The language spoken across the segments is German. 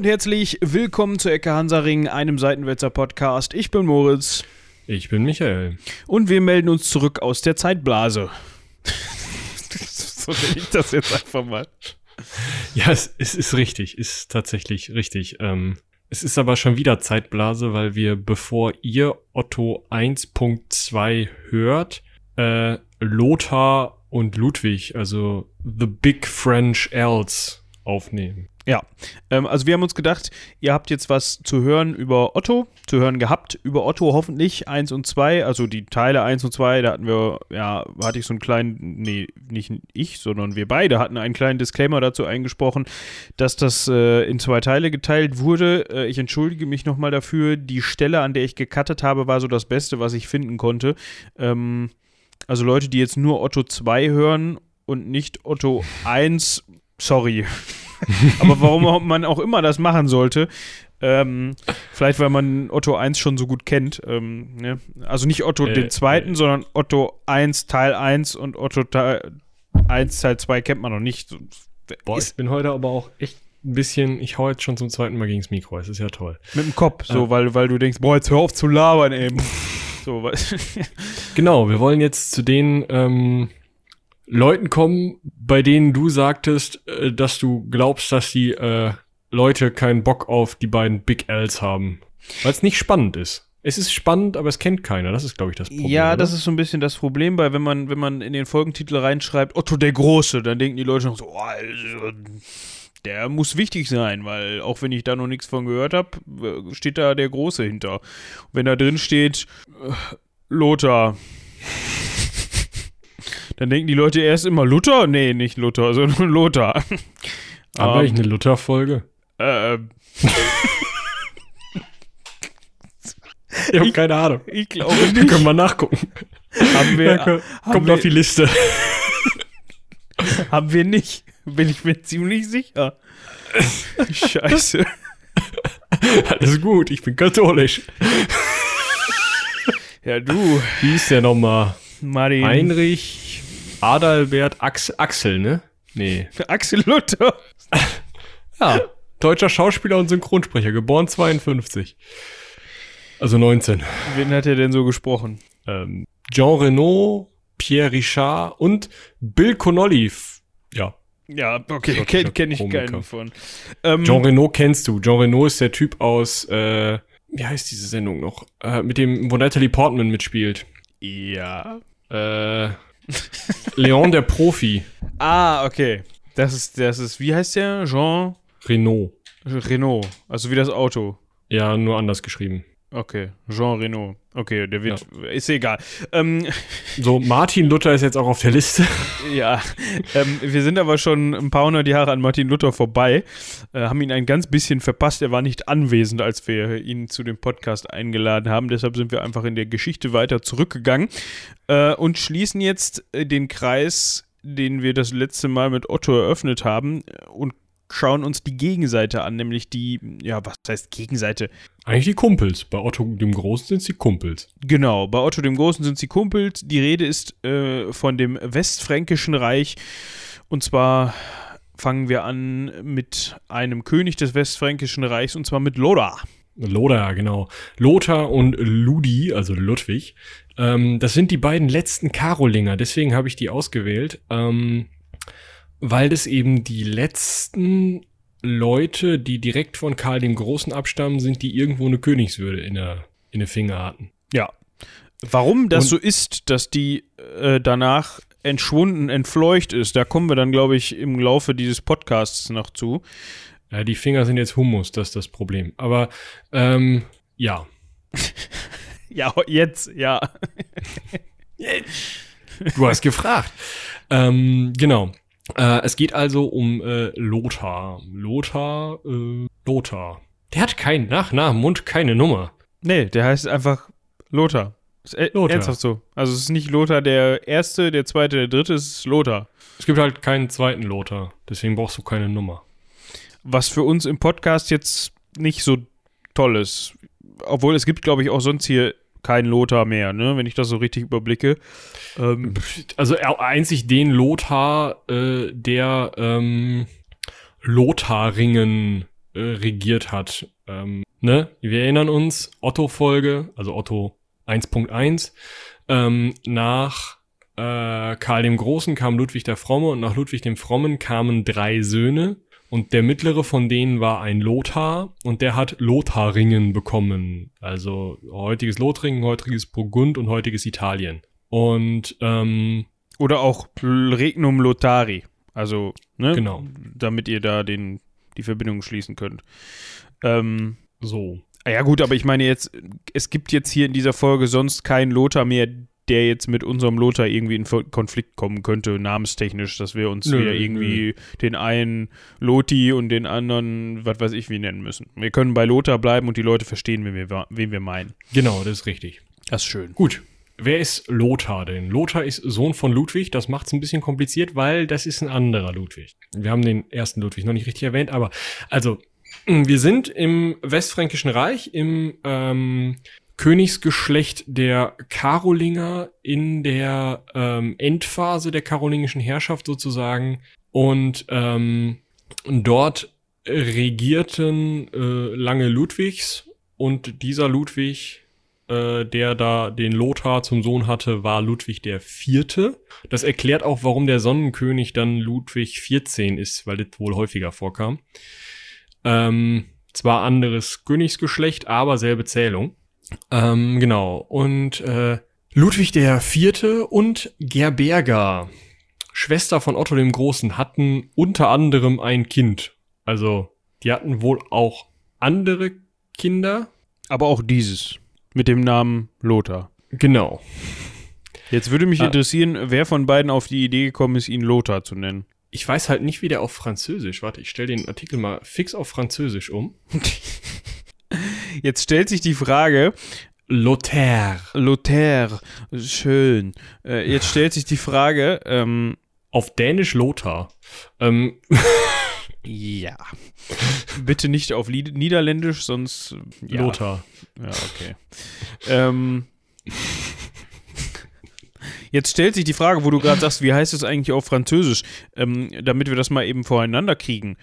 und herzlich willkommen zu Ecke Hansaring, einem Seitenwälzer Podcast. Ich bin Moritz. Ich bin Michael. Und wir melden uns zurück aus der Zeitblase. so nenne ich das jetzt einfach mal. Ja, es, es ist richtig, ist tatsächlich richtig. Ähm, es ist aber schon wieder Zeitblase, weil wir, bevor ihr Otto 1.2 hört, äh, Lothar und Ludwig, also The Big French Else, aufnehmen. Ja, ähm, also wir haben uns gedacht, ihr habt jetzt was zu hören über Otto, zu hören gehabt über Otto hoffentlich 1 und 2, also die Teile 1 und 2, da hatten wir, ja, hatte ich so einen kleinen, nee, nicht ich, sondern wir beide hatten einen kleinen Disclaimer dazu eingesprochen, dass das äh, in zwei Teile geteilt wurde. Äh, ich entschuldige mich nochmal dafür, die Stelle, an der ich gecuttet habe, war so das Beste, was ich finden konnte. Ähm, also Leute, die jetzt nur Otto 2 hören und nicht Otto 1, sorry. Aber warum man auch immer das machen sollte, ähm, vielleicht weil man Otto 1 schon so gut kennt. Ähm, ne? Also nicht Otto äh, den zweiten, äh. sondern Otto 1 Teil 1 und Otto Teil 1 Teil 2 kennt man noch nicht. Boah, ich bin heute aber auch echt ein bisschen, ich hau jetzt schon zum zweiten Mal gegen das Mikro, es ist ja toll. Mit dem Kopf, so, äh. weil, weil du denkst, boah, jetzt hör auf zu labern, ey. so, genau, wir wollen jetzt zu den ähm, Leuten kommen, bei denen du sagtest, äh, dass du glaubst, dass die äh, Leute keinen Bock auf die beiden Big Ls haben. Weil es nicht spannend ist. Es ist spannend, aber es kennt keiner. Das ist, glaube ich, das Problem. Ja, oder? das ist so ein bisschen das Problem, weil wenn man, wenn man in den Folgentitel reinschreibt, Otto der Große, dann denken die Leute noch so, oh, also, der muss wichtig sein, weil auch wenn ich da noch nichts von gehört habe, steht da der Große hinter. wenn da drin steht, äh, Lothar, dann denken die Leute erst immer Luther? Nee, nicht Luther, sondern Lothar. Haben wir um, eine Luther-Folge? Äh, ich habe keine Ahnung. Ich glaube nicht. Können wir nachgucken. Haben wir, ja, kommt haben auf die Liste. haben wir nicht. Bin ich mir ziemlich sicher. Scheiße. Alles gut, ich bin katholisch. Ja, du. Wie ist der nochmal? Martin. Heinrich Adalbert Axel, Axel, ne? Nee. Axel Luther. ja, deutscher Schauspieler und Synchronsprecher, geboren 52. Also 19. Wen hat er denn so gesprochen? Ähm, Jean Renault, Pierre Richard und Bill Connolly. Ja. Ja, okay, kenne kenn ich Komiker. keinen von. Ähm, Jean Renault kennst du. Jean Renault ist der Typ aus, äh, wie heißt diese Sendung noch? Äh, mit dem, wo Natalie Portman mitspielt. Ja. Äh, Leon der Profi. Ah, okay. Das ist, das ist, wie heißt der? Jean? Renault. Renault. Also wie das Auto. Ja, nur anders geschrieben. Okay, Jean Renault. Okay, der wird, ja. ist egal. Ähm, so, Martin Luther ist jetzt auch auf der Liste. ja, ähm, wir sind aber schon ein paar hundert Jahre an Martin Luther vorbei, äh, haben ihn ein ganz bisschen verpasst. Er war nicht anwesend, als wir ihn zu dem Podcast eingeladen haben. Deshalb sind wir einfach in der Geschichte weiter zurückgegangen äh, und schließen jetzt äh, den Kreis den wir das letzte Mal mit Otto eröffnet haben und schauen uns die Gegenseite an, nämlich die, ja, was heißt Gegenseite? Eigentlich die Kumpels. Bei Otto dem Großen sind sie Kumpels. Genau, bei Otto dem Großen sind sie Kumpels. Die Rede ist äh, von dem Westfränkischen Reich. Und zwar fangen wir an mit einem König des Westfränkischen Reichs, und zwar mit Lothar. Lothar, genau. Lothar und Ludi, also Ludwig. Ähm, das sind die beiden letzten Karolinger, deswegen habe ich die ausgewählt. Ähm, weil das eben die letzten Leute, die direkt von Karl dem Großen abstammen, sind, die irgendwo eine Königswürde in der, in der Finger hatten. Ja. Warum das Und, so ist, dass die äh, danach entschwunden, entfleucht ist, da kommen wir dann, glaube ich, im Laufe dieses Podcasts noch zu. Ja, die Finger sind jetzt Hummus, das ist das Problem. Aber ähm, ja. ja, jetzt, ja. du hast gefragt. ähm, genau. Äh, es geht also um äh, Lothar. Lothar, äh, Lothar. Der hat keinen Nachnamen und keine Nummer. Nee, der heißt einfach Lothar. Ist äh, Lothar. Ernsthaft so. Also es ist nicht Lothar der Erste, der Zweite, der Dritte, es ist Lothar. Es gibt halt keinen zweiten Lothar. Deswegen brauchst du keine Nummer. Was für uns im Podcast jetzt nicht so toll ist. Obwohl es gibt, glaube ich, auch sonst hier kein Lothar mehr, ne? wenn ich das so richtig überblicke. Ähm, also einzig den Lothar, äh, der ähm, Lotharingen äh, regiert hat. Ähm, ne? Wir erinnern uns, Otto-Folge, also Otto 1.1, ähm, nach äh, Karl dem Großen kam Ludwig der Fromme und nach Ludwig dem Frommen kamen drei Söhne. Und der mittlere von denen war ein Lothar und der hat Lotharingen bekommen. Also heutiges Lothringen, heutiges Burgund und heutiges Italien. Und ähm, Oder auch Regnum Lothari. Also, ne? Genau. Damit ihr da den, die Verbindung schließen könnt. Ähm, so. ja, gut, aber ich meine jetzt, es gibt jetzt hier in dieser Folge sonst keinen Lothar mehr, der jetzt mit unserem Lothar irgendwie in Konflikt kommen könnte, namenstechnisch, dass wir uns Nö, wieder irgendwie den einen Loti und den anderen, was weiß ich, wie nennen müssen. Wir können bei Lothar bleiben und die Leute verstehen, wen wir, wen wir meinen. Genau, das ist richtig. Das ist schön. Gut. Wer ist Lothar denn? Lothar ist Sohn von Ludwig. Das macht es ein bisschen kompliziert, weil das ist ein anderer Ludwig. Wir haben den ersten Ludwig noch nicht richtig erwähnt, aber also wir sind im Westfränkischen Reich im ähm, Königsgeschlecht der Karolinger in der ähm, Endphase der karolingischen Herrschaft sozusagen und ähm, dort regierten äh, lange Ludwigs und dieser Ludwig äh, der da den Lothar zum Sohn hatte, war Ludwig der Vierte. Das erklärt auch, warum der Sonnenkönig dann Ludwig 14 ist, weil das wohl häufiger vorkam. Ähm, zwar anderes Königsgeschlecht, aber selbe Zählung. Ähm, genau. Und äh, Ludwig der Vierte und Gerberga, Schwester von Otto dem Großen, hatten unter anderem ein Kind. Also, die hatten wohl auch andere Kinder. Aber auch dieses mit dem Namen Lothar. Genau. Jetzt würde mich Ah. interessieren, wer von beiden auf die Idee gekommen ist, ihn Lothar zu nennen. Ich weiß halt nicht, wie der auf Französisch. Warte, ich stelle den Artikel mal fix auf Französisch um. Jetzt stellt sich die Frage, Lothaire. Lothaire, schön. Äh, jetzt stellt sich die Frage, ähm, Auf Dänisch Lothar. Ähm, ja. Bitte nicht auf Lied Niederländisch, sonst. Ja. Lothar. Ja, okay. ähm, jetzt stellt sich die Frage, wo du gerade sagst, wie heißt es eigentlich auf Französisch, ähm, damit wir das mal eben voreinander kriegen.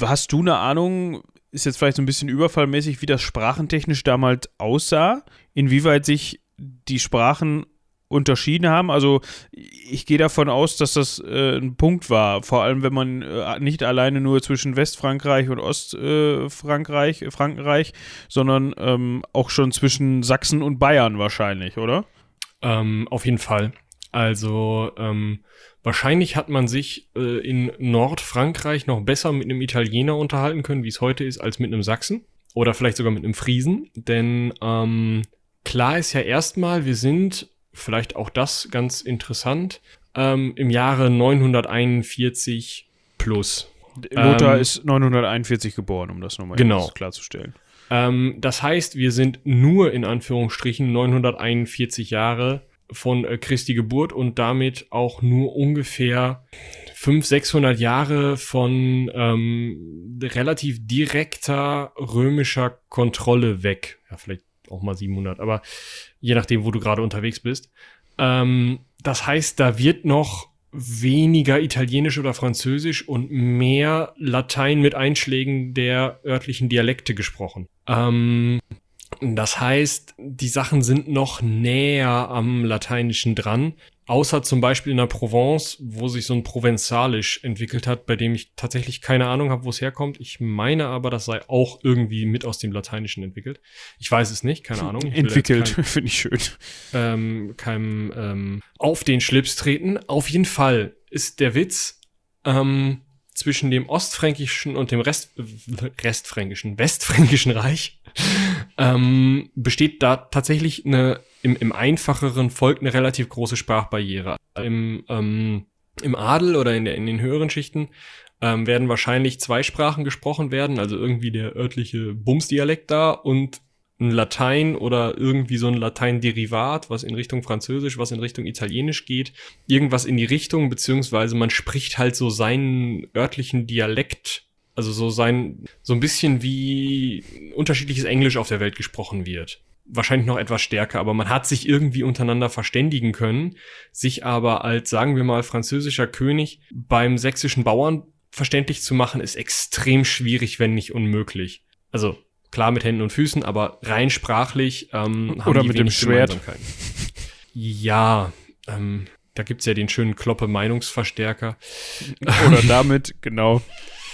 Hast du eine Ahnung, ist jetzt vielleicht so ein bisschen überfallmäßig, wie das sprachentechnisch damals aussah? Inwieweit sich die Sprachen unterschieden haben. Also ich gehe davon aus, dass das äh, ein Punkt war, vor allem wenn man äh, nicht alleine nur zwischen Westfrankreich und Ostfrankreich, äh, Frankenreich, sondern ähm, auch schon zwischen Sachsen und Bayern wahrscheinlich, oder? Ähm, auf jeden Fall. Also ähm, wahrscheinlich hat man sich äh, in Nordfrankreich noch besser mit einem Italiener unterhalten können, wie es heute ist, als mit einem Sachsen. Oder vielleicht sogar mit einem Friesen. Denn ähm, klar ist ja erstmal, wir sind, vielleicht auch das ganz interessant, ähm, im Jahre 941 plus. Lothar Ähm, ist 941 geboren, um das nochmal Genau. klarzustellen. Ähm, das heißt, wir sind nur in Anführungsstrichen 941 Jahre von äh, Christi Geburt und damit auch nur ungefähr 500, 600 Jahre von ähm, relativ direkter römischer Kontrolle weg. Ja, vielleicht auch mal 700, aber je nachdem, wo du gerade unterwegs bist. Ähm, das heißt, da wird noch weniger Italienisch oder Französisch und mehr Latein mit Einschlägen der örtlichen Dialekte gesprochen. Ähm, das heißt, die Sachen sind noch näher am Lateinischen dran. Außer zum Beispiel in der Provence, wo sich so ein Provenzalisch entwickelt hat, bei dem ich tatsächlich keine Ahnung habe, wo es herkommt. Ich meine aber, das sei auch irgendwie mit aus dem Lateinischen entwickelt. Ich weiß es nicht, keine Ahnung. Will jetzt Entwickelt, finde ich schön. ähm, keinem ähm, auf den Schlips treten. Auf jeden Fall ist der Witz ähm, zwischen dem Ostfränkischen und dem Rest, Restfränkischen, Westfränkischen Reich ähm, besteht da tatsächlich eine im, im einfacheren Volk eine relativ große Sprachbarriere. Im, ähm, im Adel oder in, der, in den höheren Schichten ähm, werden wahrscheinlich zwei Sprachen gesprochen werden, also irgendwie der örtliche Bumsdialekt da und ein Latein oder irgendwie so ein Latein-Derivat, was in Richtung Französisch, was in Richtung Italienisch geht, irgendwas in die Richtung, beziehungsweise man spricht halt so seinen örtlichen Dialekt, also so sein, so ein bisschen wie unterschiedliches Englisch auf der Welt gesprochen wird. Wahrscheinlich noch etwas stärker, aber man hat sich irgendwie untereinander verständigen können, sich aber als, sagen wir mal, französischer König beim sächsischen Bauern verständlich zu machen, ist extrem schwierig, wenn nicht unmöglich. Also klar mit Händen und Füßen, aber rein sprachlich ähm, Oder mit dem Schwert. Ja, ähm, da gibt's ja den schönen Kloppe-Meinungsverstärker. Oder damit, genau.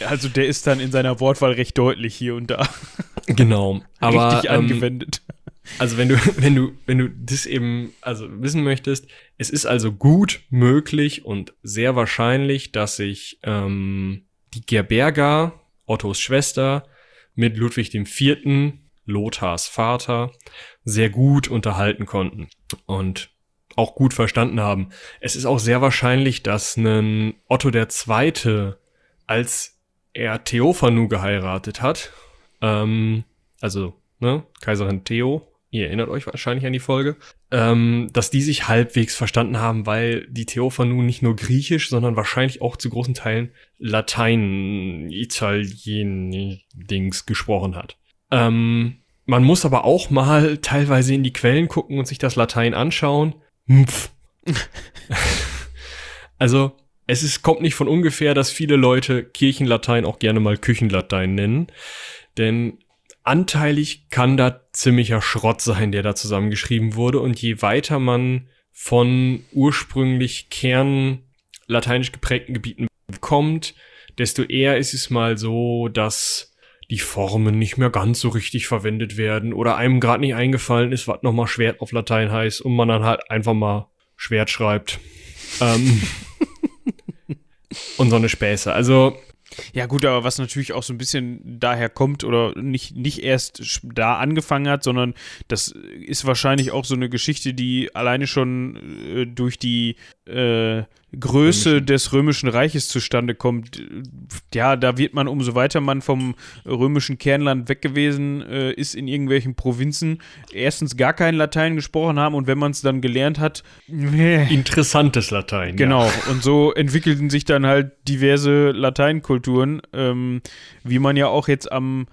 Also der ist dann in seiner Wortwahl recht deutlich hier und da. Genau. Aber, Richtig angewendet. Ähm, also wenn du, wenn du, wenn du das eben also wissen möchtest, es ist also gut möglich und sehr wahrscheinlich, dass sich ähm, die Gerberga, Ottos Schwester, mit Ludwig IV., Lothars Vater, sehr gut unterhalten konnten und auch gut verstanden haben. Es ist auch sehr wahrscheinlich, dass ein Otto II., als er Theophanu geheiratet hat, ähm, also ne, Kaiserin Theo, ihr erinnert euch wahrscheinlich an die Folge, ähm, dass die sich halbwegs verstanden haben, weil die Theophanu nicht nur Griechisch, sondern wahrscheinlich auch zu großen Teilen Latein, Italien, Dings gesprochen hat. Ähm, man muss aber auch mal teilweise in die Quellen gucken und sich das Latein anschauen. Mpf. also, es ist, kommt nicht von ungefähr, dass viele Leute Kirchenlatein auch gerne mal Küchenlatein nennen. Denn anteilig kann da ziemlicher Schrott sein, der da zusammengeschrieben wurde. Und je weiter man von ursprünglich Kern lateinisch geprägten Gebieten kommt, desto eher ist es mal so, dass die Formen nicht mehr ganz so richtig verwendet werden oder einem gerade nicht eingefallen ist, was nochmal Schwert auf Latein heißt und man dann halt einfach mal Schwert schreibt. ähm, und so eine Späße. Also ja, gut, aber was natürlich auch so ein bisschen daher kommt oder nicht, nicht erst da angefangen hat, sondern das ist wahrscheinlich auch so eine Geschichte, die alleine schon äh, durch die äh, Größe Römischen. des Römischen Reiches zustande kommt. Ja, da wird man, umso weiter man vom römischen Kernland weg gewesen äh, ist in irgendwelchen Provinzen, erstens gar kein Latein gesprochen haben und wenn man es dann gelernt hat. Interessantes Latein. Genau, ja. und so entwickelten sich dann halt diverse Lateinkulturen, ähm, wie man ja auch jetzt am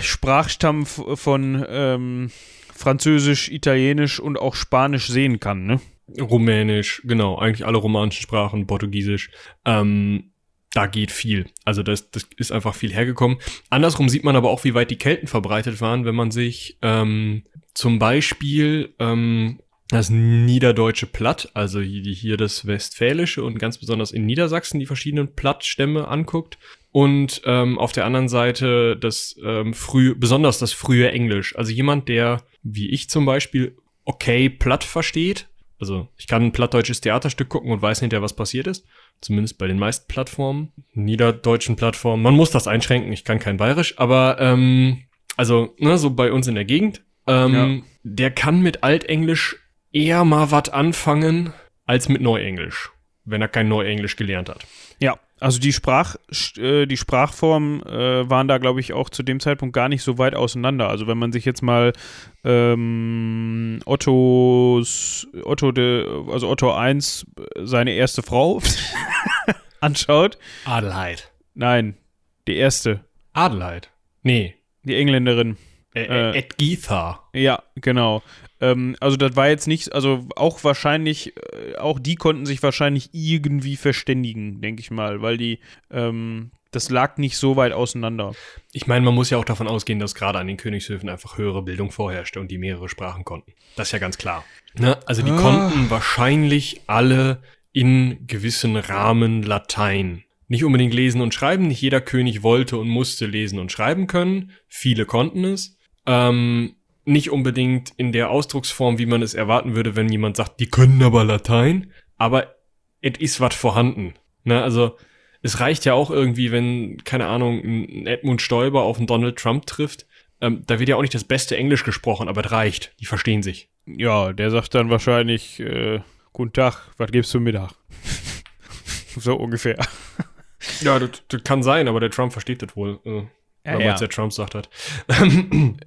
Sprachstamm von ähm, Französisch, Italienisch und auch Spanisch sehen kann, ne? Rumänisch, genau, eigentlich alle romanischen Sprachen, Portugiesisch. Ähm, da geht viel. Also das, das ist einfach viel hergekommen. Andersrum sieht man aber auch, wie weit die Kelten verbreitet waren, wenn man sich ähm, zum Beispiel ähm, das niederdeutsche Platt, also hier das westfälische und ganz besonders in Niedersachsen die verschiedenen Plattstämme anguckt und ähm, auf der anderen Seite das ähm, früh, besonders das frühe Englisch. Also jemand, der wie ich zum Beispiel okay Platt versteht, also ich kann ein plattdeutsches Theaterstück gucken und weiß hinterher, was passiert ist. Zumindest bei den meisten Plattformen, niederdeutschen Plattformen. Man muss das einschränken, ich kann kein Bayerisch, aber ähm, also ne, so bei uns in der Gegend. Ähm, ja. Der kann mit Altenglisch eher mal was anfangen als mit Neuenglisch, wenn er kein Neuenglisch gelernt hat. Ja, also die Sprach, äh, die Sprachformen äh, waren da, glaube ich, auch zu dem Zeitpunkt gar nicht so weit auseinander. Also wenn man sich jetzt mal ähm, Ottos, Otto de, also Otto I, seine erste Frau anschaut. Adelheid. Nein, die erste. Adelheid. Nee. Die Engländerin. Äh, äh, Edgitha. Ja, genau. Ähm, also das war jetzt nicht, also auch wahrscheinlich, äh, auch die konnten sich wahrscheinlich irgendwie verständigen, denke ich mal, weil die, ähm, das lag nicht so weit auseinander. Ich meine, man muss ja auch davon ausgehen, dass gerade an den Königshöfen einfach höhere Bildung vorherrschte und die mehrere Sprachen konnten. Das ist ja ganz klar. Ne? Also die ah. konnten wahrscheinlich alle in gewissen Rahmen Latein. Nicht unbedingt lesen und schreiben, nicht jeder König wollte und musste lesen und schreiben können. Viele konnten es. Ähm, nicht unbedingt in der Ausdrucksform, wie man es erwarten würde, wenn jemand sagt, die können aber Latein, aber es ist was vorhanden. Ne? Also es reicht ja auch irgendwie, wenn, keine Ahnung, ein Edmund Stoiber auf einen Donald Trump trifft. Ähm, da wird ja auch nicht das beste Englisch gesprochen, aber es reicht. Die verstehen sich. Ja, der sagt dann wahrscheinlich, äh, guten Tag, was gibst du Mittag? so ungefähr. Ja, das, das, kann sein, aber der Trump versteht das wohl. Äh. Ja, Weil ja. der Trump sagt hat.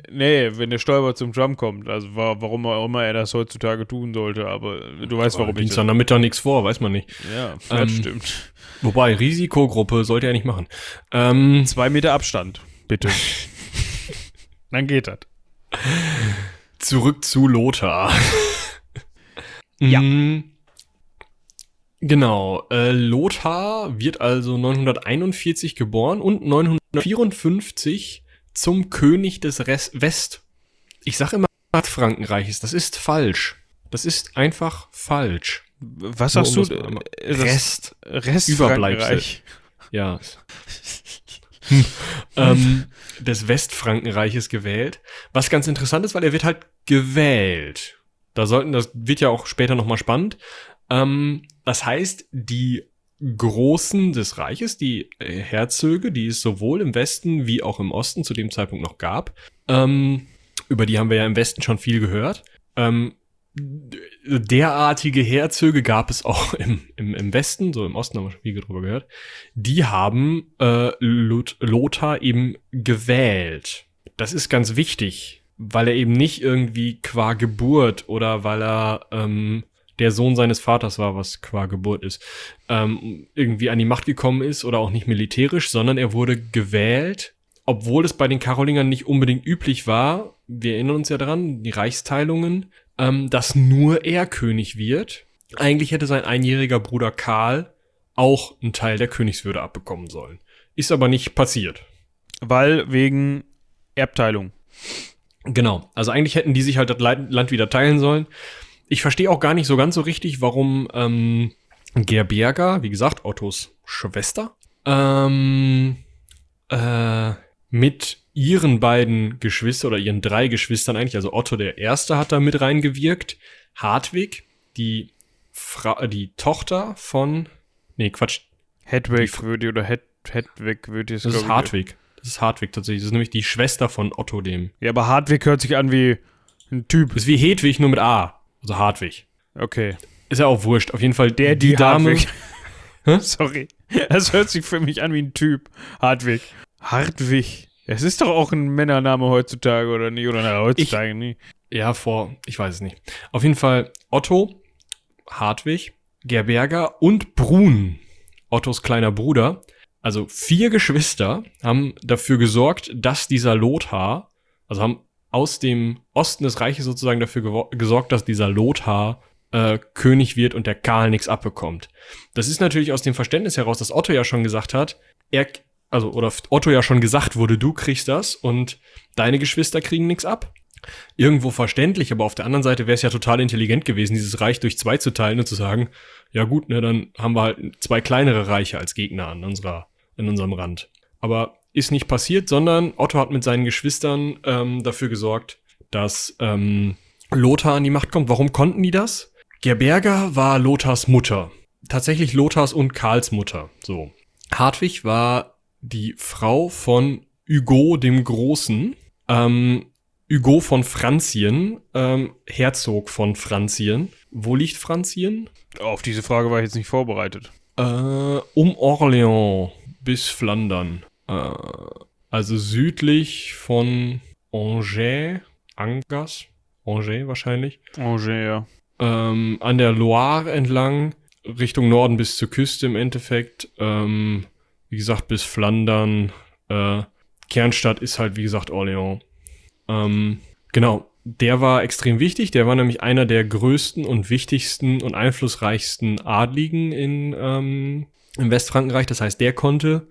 nee, wenn der Stolper zum Trump kommt, also warum auch immer er das heutzutage tun sollte, aber du weißt, warum ich. Dann damit da nichts vor, weiß man nicht. Ja, das ähm, stimmt. Wobei, Risikogruppe sollte er nicht machen. Ähm, Zwei Meter Abstand, bitte. Dann geht das. Zurück zu Lothar. ja. Mm. Genau, äh, Lothar wird also 941 geboren und 954 zum König des Res West. Ich sag immer Frankenreiches, das ist falsch. Das ist einfach falsch. Was sagst Nur du? um Äh, Rest. Rest Überbleibsel. Ja. Hm. ähm, des Westfrankenreiches gewählt. Was ganz interessant ist, weil er wird halt gewählt. Da sollten, das wird ja auch später nochmal spannend. Ähm, das heißt, die Großen des Reiches, die äh, Herzöge, die es sowohl im Westen wie auch im Osten zu dem Zeitpunkt noch gab, ähm, über die haben wir ja im Westen schon viel gehört. Ähm, derartige Herzöge gab es auch im, im, im Westen, so im Osten haben wir schon viel drüber gehört. Die haben äh, Lot Lothar eben gewählt. Das ist ganz wichtig, weil er eben nicht irgendwie qua Geburt oder weil er ähm, der Sohn seines Vaters war, was qua Geburt ist, ähm, irgendwie an die Macht gekommen ist oder auch nicht militärisch, sondern er wurde gewählt, obwohl es bei den Karolingern nicht unbedingt üblich war. Wir erinnern uns ja dran, die Reichsteilungen, ähm, dass nur er König wird. Eigentlich hätte sein einjähriger Bruder Karl auch einen Teil der Königswürde abbekommen sollen. Ist aber nicht passiert. Weil wegen Erbteilung. Genau. Also eigentlich hätten die sich halt das Land wieder teilen sollen. Ich verstehe auch gar nicht so ganz so richtig, warum ähm, Gerberga, wie gesagt, Ottos Schwester, ähm, äh, mit ihren beiden Geschwistern oder ihren drei Geschwistern eigentlich, also Otto der Erste hat da mit reingewirkt, Hartwig, die Fra äh, die Tochter von, nee, Quatsch, Hedwig würde oder Hed Hedwig würde es das ist Hartwig. Das ist Hartwig tatsächlich. Das ist nämlich die Schwester von Otto dem. Ja, aber Hartwig hört sich an wie ein Typ. Das ist wie Hedwig, nur mit A. Also Hartwig. Okay. Ist ja auch wurscht. Auf jeden Fall Der, die, Hartwig. Hä? Sorry. Das hört sich für mich an wie ein Typ. Hartwig. Hartwig. Es ist doch auch ein Männername heutzutage, oder nicht? Oder na, heutzutage nie. Ja, vor, ich weiß es nicht. Auf jeden Fall Otto, Hartwig, Gerberga und Brun, Ottos kleiner Bruder, also vier Geschwister, haben dafür gesorgt, dass dieser Lothar, also haben aus dem Osten des Reiches sozusagen dafür gesorgt, dass dieser Lothar äh, König wird und der Karl nichts abbekommt. Das ist natürlich aus dem Verständnis heraus, dass Otto ja schon gesagt hat, er, also, oder Otto ja schon gesagt wurde, du kriegst das und deine Geschwister kriegen nichts ab irgendwo verständlich, aber auf der anderen Seite wäre es ja total intelligent gewesen, dieses Reich durch zwei zu teilen und zu sagen, ja gut, ne, dann haben wir halt zwei kleinere Reiche als Gegner an unserer, in unserem Rand. Aber ist nicht passiert, sondern Otto hat mit seinen Geschwistern ähm, dafür gesorgt, dass ähm, Lothar an die Macht kommt. Warum konnten die das? Gerberga war Lothars Mutter. Tatsächlich Lothars und Karls Mutter. So. Hartwig war die Frau von Hugo dem Großen. Ähm, Hugo von Franzien, ähm, Herzog von Franzien. Wo liegt Franzien? Auf diese Frage war ich jetzt nicht vorbereitet. Äh, um Orléans bis Flandern. Äh, also südlich von Angers, Angers, Angers wahrscheinlich. Angers, ja. Ähm, an der Loire entlang, Richtung Norden bis zur Küste im Endeffekt. Ähm, wie gesagt, bis Flandern. Äh, Kernstadt ist halt, wie gesagt, Orléans. Ähm, genau, der war extrem wichtig. Der war nämlich einer der größten und wichtigsten und einflussreichsten Adligen in, ähm, im Westfrankenreich. Das heißt, der konnte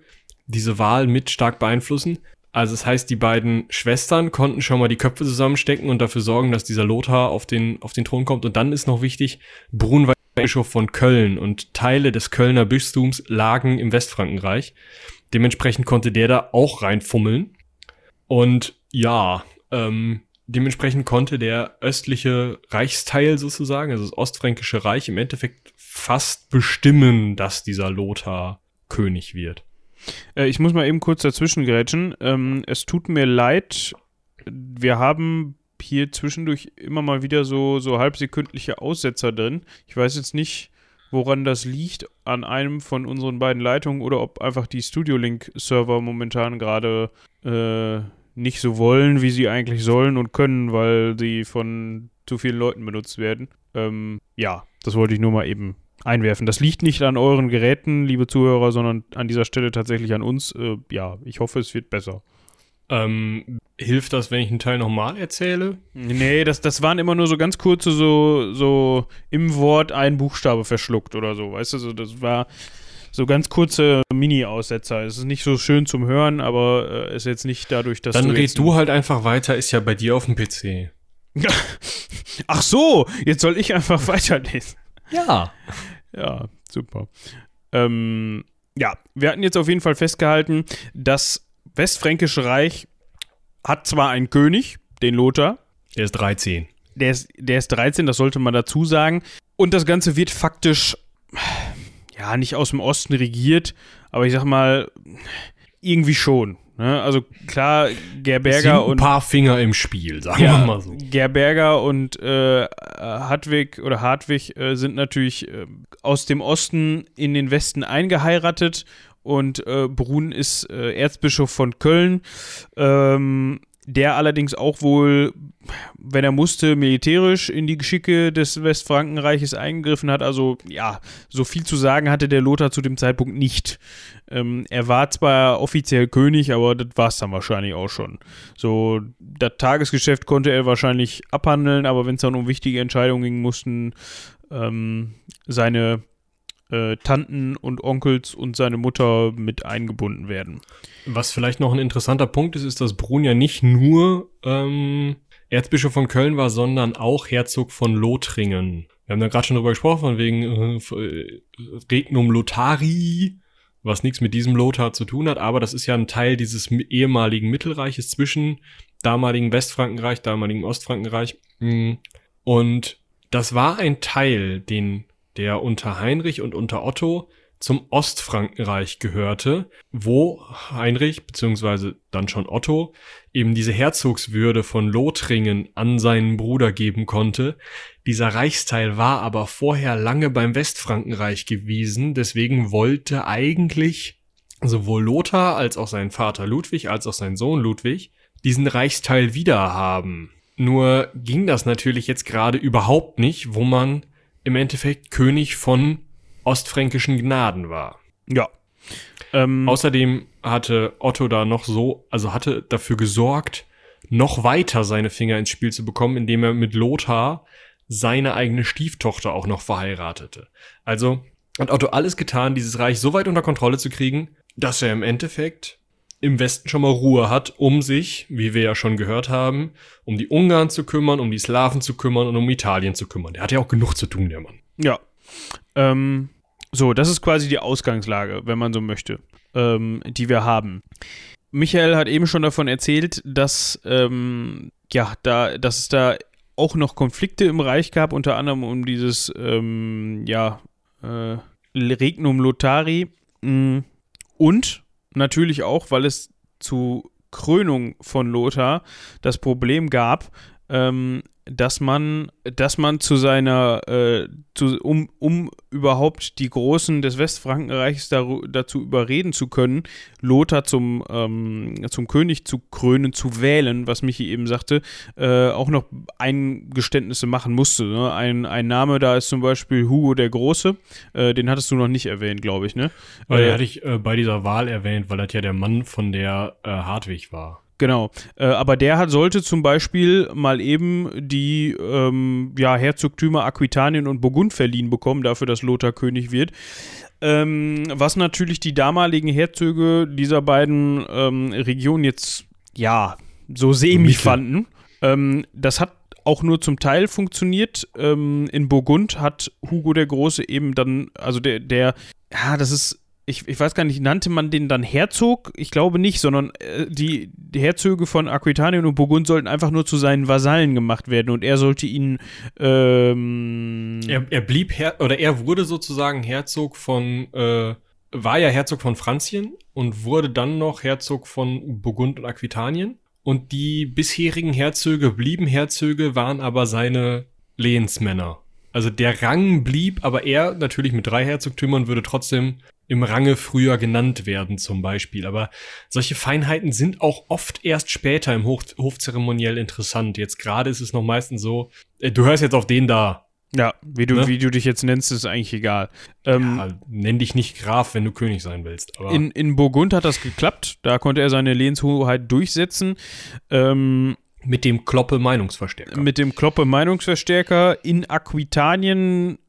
diese Wahl mit stark beeinflussen. Also das heißt, die beiden Schwestern konnten schon mal die Köpfe zusammenstecken und dafür sorgen, dass dieser Lothar auf den, auf den Thron kommt. Und dann ist noch wichtig, Brun war Bischof von Köln und Teile des Kölner Bistums lagen im Westfrankenreich. Dementsprechend konnte der da auch reinfummeln. Und ja, ähm, dementsprechend konnte der östliche Reichsteil sozusagen, also das Ostfränkische Reich, im Endeffekt fast bestimmen, dass dieser Lothar König wird. Äh, ich muss mal eben kurz dazwischen grätschen. Ähm, es tut mir leid. Wir haben hier zwischendurch immer mal wieder so, so halbsekündliche Aussetzer drin. Ich weiß jetzt nicht, woran das liegt, an einem von unseren beiden Leitungen oder ob einfach die Studio Link-Server momentan gerade äh, nicht so wollen, wie sie eigentlich sollen und können, weil sie von zu vielen Leuten benutzt werden. Ähm, ja, das wollte ich nur mal eben einwerfen. Das liegt nicht an euren Geräten, liebe Zuhörer, sondern an dieser Stelle tatsächlich an uns. Äh, ja, ich hoffe, es wird besser. Ähm, hilft das, wenn ich einen Teil nochmal erzähle? Nee, das, das waren immer nur so ganz kurze, so, so im Wort ein Buchstabe verschluckt oder so, weißt du, so, das war so ganz kurze Mini-Aussetzer. Es ist nicht so schön zum Hören, aber äh, ist jetzt nicht dadurch, dass Dann du red jetzt du halt einfach weiter, ist ja bei dir auf dem PC. Ach so, jetzt soll ich einfach weiterlesen. Ja. Ja, super. Ähm, ja, wir hatten jetzt auf jeden Fall festgehalten, das Westfränkische Reich hat zwar einen König, den Lothar, Der ist 13. der ist, der ist 13, das sollte man dazu sagen. Und das Ganze wird faktisch, ja, nicht aus dem Osten regiert, aber ich sag mal, irgendwie schon. Ne? Also klar, Gerberger Sind ein und paar Finger im Spiel, sagen ja, wir mal so. Gerberger und äh, Hartwig oder Hartwig äh, sind natürlich äh, aus dem Osten in den Westen eingeheiratet und äh, Brun ist äh, Erzbischof von Köln, ähm, der allerdings auch wohl, wenn er musste, militärisch in die Geschicke des Westfrankenreiches eingegriffen hat. Also ja, so viel zu sagen hatte der Lothar zu dem Zeitpunkt nicht. Ähm, er war zwar offiziell König, aber das war es dann wahrscheinlich auch schon. So, das Tagesgeschäft konnte er wahrscheinlich abhandeln, aber wenn es dann um wichtige Entscheidungen ging, mussten ähm, seine äh, Tanten und Onkels und seine Mutter mit eingebunden werden. Was vielleicht noch ein interessanter Punkt ist, ist, dass Brun ja nicht nur ähm, Erzbischof von Köln war, sondern auch Herzog von Lothringen. Wir haben da gerade schon drüber gesprochen, von wegen äh, äh, Regnum Lothari, was nichts mit diesem Lothar zu tun hat, aber das ist ja ein Teil dieses ehemaligen Mittelreiches zwischen damaligen Westfrankenreich, damaligen Ostfrankenreich. Mm. Und das war ein Teil, den der unter Heinrich und unter Otto zum Ostfrankenreich gehörte, wo Heinrich beziehungsweise dann schon Otto eben diese Herzogswürde von Lothringen an seinen Bruder geben konnte. Dieser Reichsteil war aber vorher lange beim Westfrankenreich gewesen, deswegen wollte eigentlich sowohl Lothar als auch sein Vater Ludwig als auch sein Sohn Ludwig diesen Reichsteil wieder haben. Nur ging das natürlich jetzt gerade überhaupt nicht, wo man im Endeffekt König von ostfränkischen Gnaden war. Ja. Ähm, Außerdem hatte Otto da noch so, also hatte dafür gesorgt, noch weiter seine Finger ins Spiel zu bekommen, indem er mit Lothar seine eigene Stieftochter auch noch verheiratete. Also hat Otto alles getan, dieses Reich so weit unter Kontrolle zu kriegen, dass er im Endeffekt im Westen schon mal Ruhe hat, um sich, wie wir ja schon gehört haben, um die Ungarn zu kümmern, um die Slawen zu kümmern und um Italien zu kümmern. Der hat ja auch genug zu tun, der Mann. Ja. Ähm, so, das ist quasi die Ausgangslage, wenn man so möchte, ähm, die wir haben. Michael hat eben schon davon erzählt, dass, ähm, ja, da, dass es da auch noch Konflikte im Reich gab, unter anderem um dieses, ähm, ja, äh, Regnum Lothari. Mm, Und natürlich auch, weil es zu Krönung von Lothar das Problem gab, ähm, dass man, dass man zu seiner, äh, zu, um, um überhaupt die Großen des Westfrankenreichs dazu überreden zu können, Lothar zum, ähm, zum König zu krönen, zu wählen, was Michi eben sagte, äh, auch noch Eingeständnisse machen musste. Ne? Ein, ein Name da ist zum Beispiel Hugo der Große, äh, den hattest du noch nicht erwähnt, glaube ich, ne? Weil Äh, hatte ich äh, bei dieser Wahl erwähnt, weil das ja der Mann von der äh, Hartwig war. Genau, äh, aber der hat, sollte zum Beispiel mal eben die ähm, ja, Herzogtümer Aquitanien und Burgund verliehen bekommen, dafür, dass Lothar König wird. Ähm, was natürlich die damaligen Herzöge dieser beiden ähm, Regionen jetzt, ja, so semi fanden. Ähm, das hat auch nur zum Teil funktioniert. Ähm, in Burgund hat Hugo der Große eben dann, also der, der, ja, das ist ich, ich weiß gar nicht, nannte man den dann Herzog? Ich glaube nicht, sondern äh, die, die Herzöge von Aquitanien und Burgund sollten einfach nur zu seinen Vasallen gemacht werden und er sollte ihnen ähm, Er, er blieb Her oder er wurde sozusagen Herzog von, äh, war ja Herzog von Franzien und wurde dann noch Herzog von Burgund und Aquitanien. Und die bisherigen Herzöge blieben Herzöge, waren aber seine Lehensmänner. Also der Rang blieb, aber er natürlich mit drei Herzogtümern würde trotzdem im Range früher genannt werden zum Beispiel. Aber solche Feinheiten sind auch oft erst später im Hof Hofzeremoniell interessant. Jetzt gerade ist es noch meistens so, äh, du hörst jetzt auf den da, Ja, wie du, Ne? wie du dich jetzt nennst, ist eigentlich egal. Ähm, Ja, nenn dich nicht Graf, wenn du König sein willst. Aber in, in Burgund hat das geklappt. Da konnte er seine Lehnshoheit durchsetzen. Ähm, mit dem Kloppe-Meinungsverstärker. mit dem Kloppe-Meinungsverstärker. In Aquitanien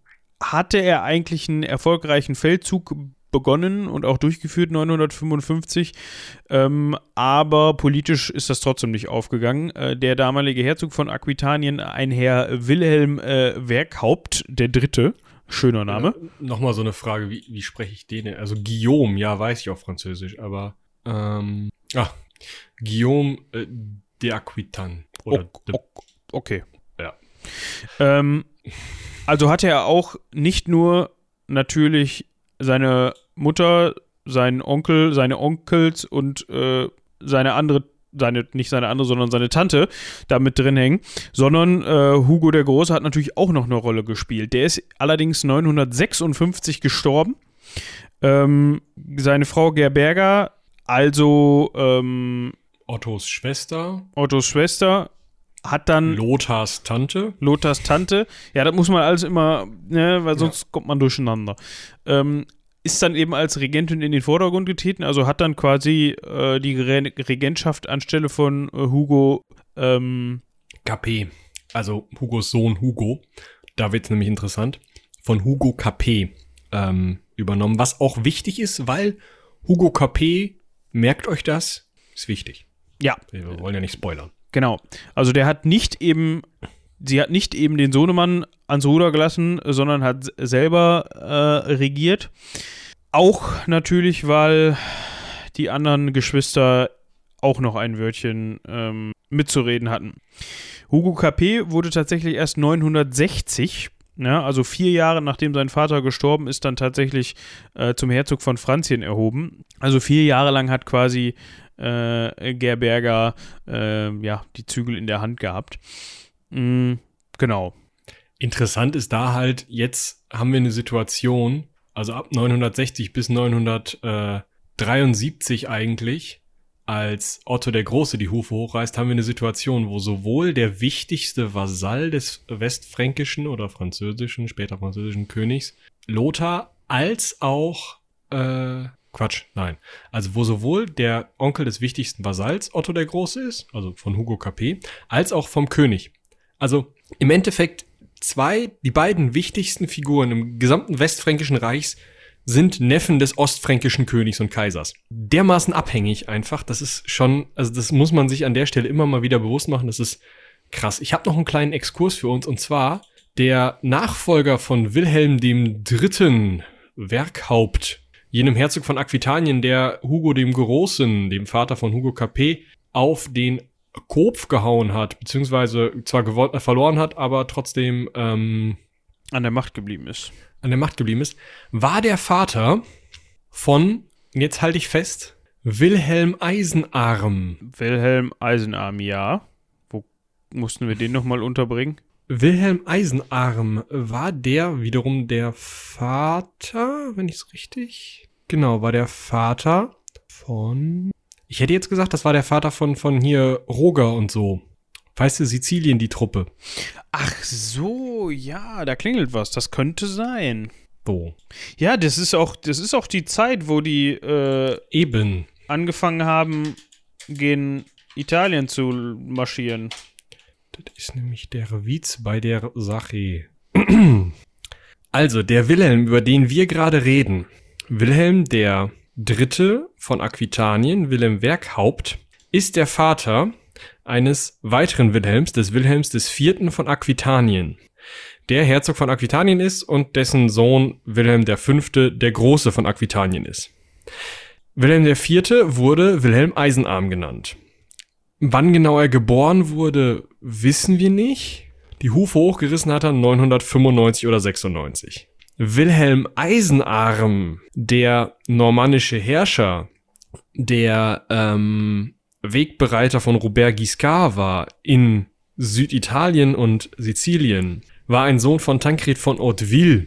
hatte er eigentlich einen erfolgreichen Feldzug begonnen und auch durchgeführt 955, ähm, aber politisch ist das trotzdem nicht aufgegangen. Äh, der damalige Herzog von Aquitanien, ein Herr Wilhelm äh, Werkhaupt der Dritte, schöner Name. Äh, Nochmal so eine Frage, wie, wie spreche ich den? Also Guillaume, ja, weiß ich auf Französisch, aber ähm, ah, Guillaume äh, de Aquitan. Oder Ok- de, ok- okay. Ja. Ähm, also hatte er auch nicht nur natürlich seine Mutter, seinen Onkel, seine Onkels und äh, seine andere, seine, nicht seine andere, sondern seine Tante da mit drin hängen, sondern äh, Hugo der Große hat natürlich auch noch eine Rolle gespielt. Der ist allerdings 956 gestorben. Ähm, seine Frau Gerberga, also ähm, Ottos Schwester, Ottos Schwester, hat dann Lothars Tante. Lothars Tante. Ja, das muss man alles immer, ne, weil sonst kommt man durcheinander. Ähm, ist dann eben als Regentin in den Vordergrund getreten, also hat dann quasi äh, die Re Regentschaft anstelle von äh, Hugo ähm, Capet. Also Hugos Sohn Hugo. Da wird's nämlich interessant. Von Hugo Capet ähm, übernommen. Was auch wichtig ist, weil Hugo Capet, merkt euch das, ist wichtig. ja, Wir wollen ja nicht spoilern. Genau. Also der hat nicht eben, sie hat nicht eben den Sohnemann ans Ruder gelassen, sondern hat selber äh, regiert. Auch natürlich, weil die anderen Geschwister auch noch ein Wörtchen ähm, mitzureden hatten. Hugo Capet wurde tatsächlich erst 960, ja, also vier Jahre nachdem sein Vater gestorben ist, dann tatsächlich äh, zum Herzog von Franzien erhoben. Also vier Jahre lang hat quasi äh, Gerberger äh, ja, die Zügel in der Hand gehabt. Mm, genau. Interessant ist da halt, jetzt haben wir eine Situation, also ab 960 bis 973 eigentlich, als Otto der Große die Hufe hochreißt, haben wir eine Situation, wo sowohl der wichtigste Vasall des westfränkischen oder französischen, später französischen Königs, Lothar, als auch, äh, Quatsch, nein. Also wo sowohl der Onkel des wichtigsten Vasalls, Otto der Große ist, also von Hugo Capet, als auch vom König. Also im Endeffekt zwei, die beiden wichtigsten Figuren im gesamten westfränkischen Reichs sind Neffen des ostfränkischen Königs und Kaisers. Dermaßen abhängig einfach, das ist schon, also das muss man sich an der Stelle immer mal wieder bewusst machen, das ist krass. Ich habe noch einen kleinen Exkurs für uns und zwar der Nachfolger von Wilhelm dem Dritten, Werkhaupt, jenem Herzog von Aquitanien, der Hugo dem Großen, dem Vater von Hugo Capet, auf den Kopf gehauen hat, beziehungsweise zwar gewonnen, äh, verloren hat, aber trotzdem ähm, An der Macht geblieben ist. an der Macht geblieben ist, war der Vater von, jetzt halte ich fest, Wilhelm Eisenarm. Wilhelm Eisenarm, ja. Wo mussten wir den nochmal unterbringen? Wilhelm Eisenarm war der wiederum der Vater, wenn ich es richtig. Genau, war der Vater von. Ich hätte jetzt gesagt, das war der Vater von, von hier Roger und so. Weißt du, Sizilien, die Truppe. Ach so, ja, da klingelt was. Das könnte sein. So. Ja, das ist auch, das ist auch die Zeit, wo die äh, Eben. angefangen haben, gegen Italien zu marschieren. Das ist nämlich der Witz bei der Sache. Also, der Wilhelm, über den wir gerade reden. Wilhelm der Dritte von Aquitanien, Wilhelm Werkhaupt, ist der Vater eines weiteren Wilhelms, des Wilhelms des Vierten von Aquitanien, der Herzog von Aquitanien ist und dessen Sohn Wilhelm der Fünfte der Große von Aquitanien ist. Wilhelm Vierte wurde Wilhelm Eisenarm genannt. Wann genau er geboren wurde, wissen wir nicht. Die Hufe hochgerissen hat er 995 oder 96. Wilhelm Eisenarm, der normannische Herrscher, der ähm, Wegbereiter von Robert Guiscard war in Süditalien und Sizilien, war ein Sohn von Tancred von Hauteville,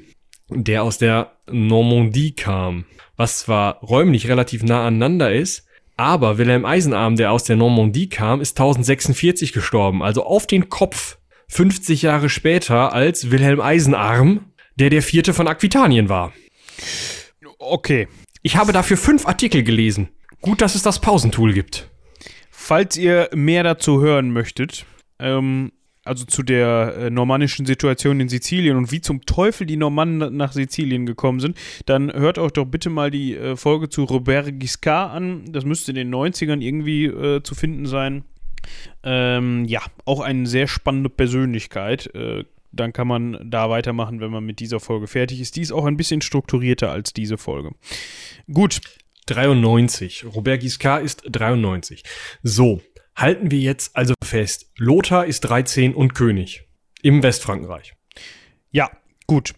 der aus der Normandie kam, was zwar räumlich relativ nah aneinander ist, aber Wilhelm Eisenarm, der aus der Normandie kam, ist 1046 gestorben, also auf den Kopf 50 Jahre später als Wilhelm Eisenarm, der der vierte von Aquitanien war. Okay. Ich habe dafür fünf Artikel gelesen. Gut, dass es das Pausentool gibt. Falls ihr mehr dazu hören möchtet, ähm, also zu der äh, normannischen Situation in Sizilien und wie zum Teufel die Normannen nach Sizilien gekommen sind, dann hört euch doch bitte mal die äh, Folge zu Robert Giscard an. Das müsste in den 90ern irgendwie äh, zu finden sein. Ähm, ja, auch eine sehr spannende Persönlichkeit. Äh, dann kann man da weitermachen, wenn man mit dieser Folge fertig ist. Die ist auch ein bisschen strukturierter als diese Folge. Gut. 93. Robert Giscard ist 93. So, halten wir jetzt also fest. Lothar ist 13 und König im Westfrankenreich. Ja, gut.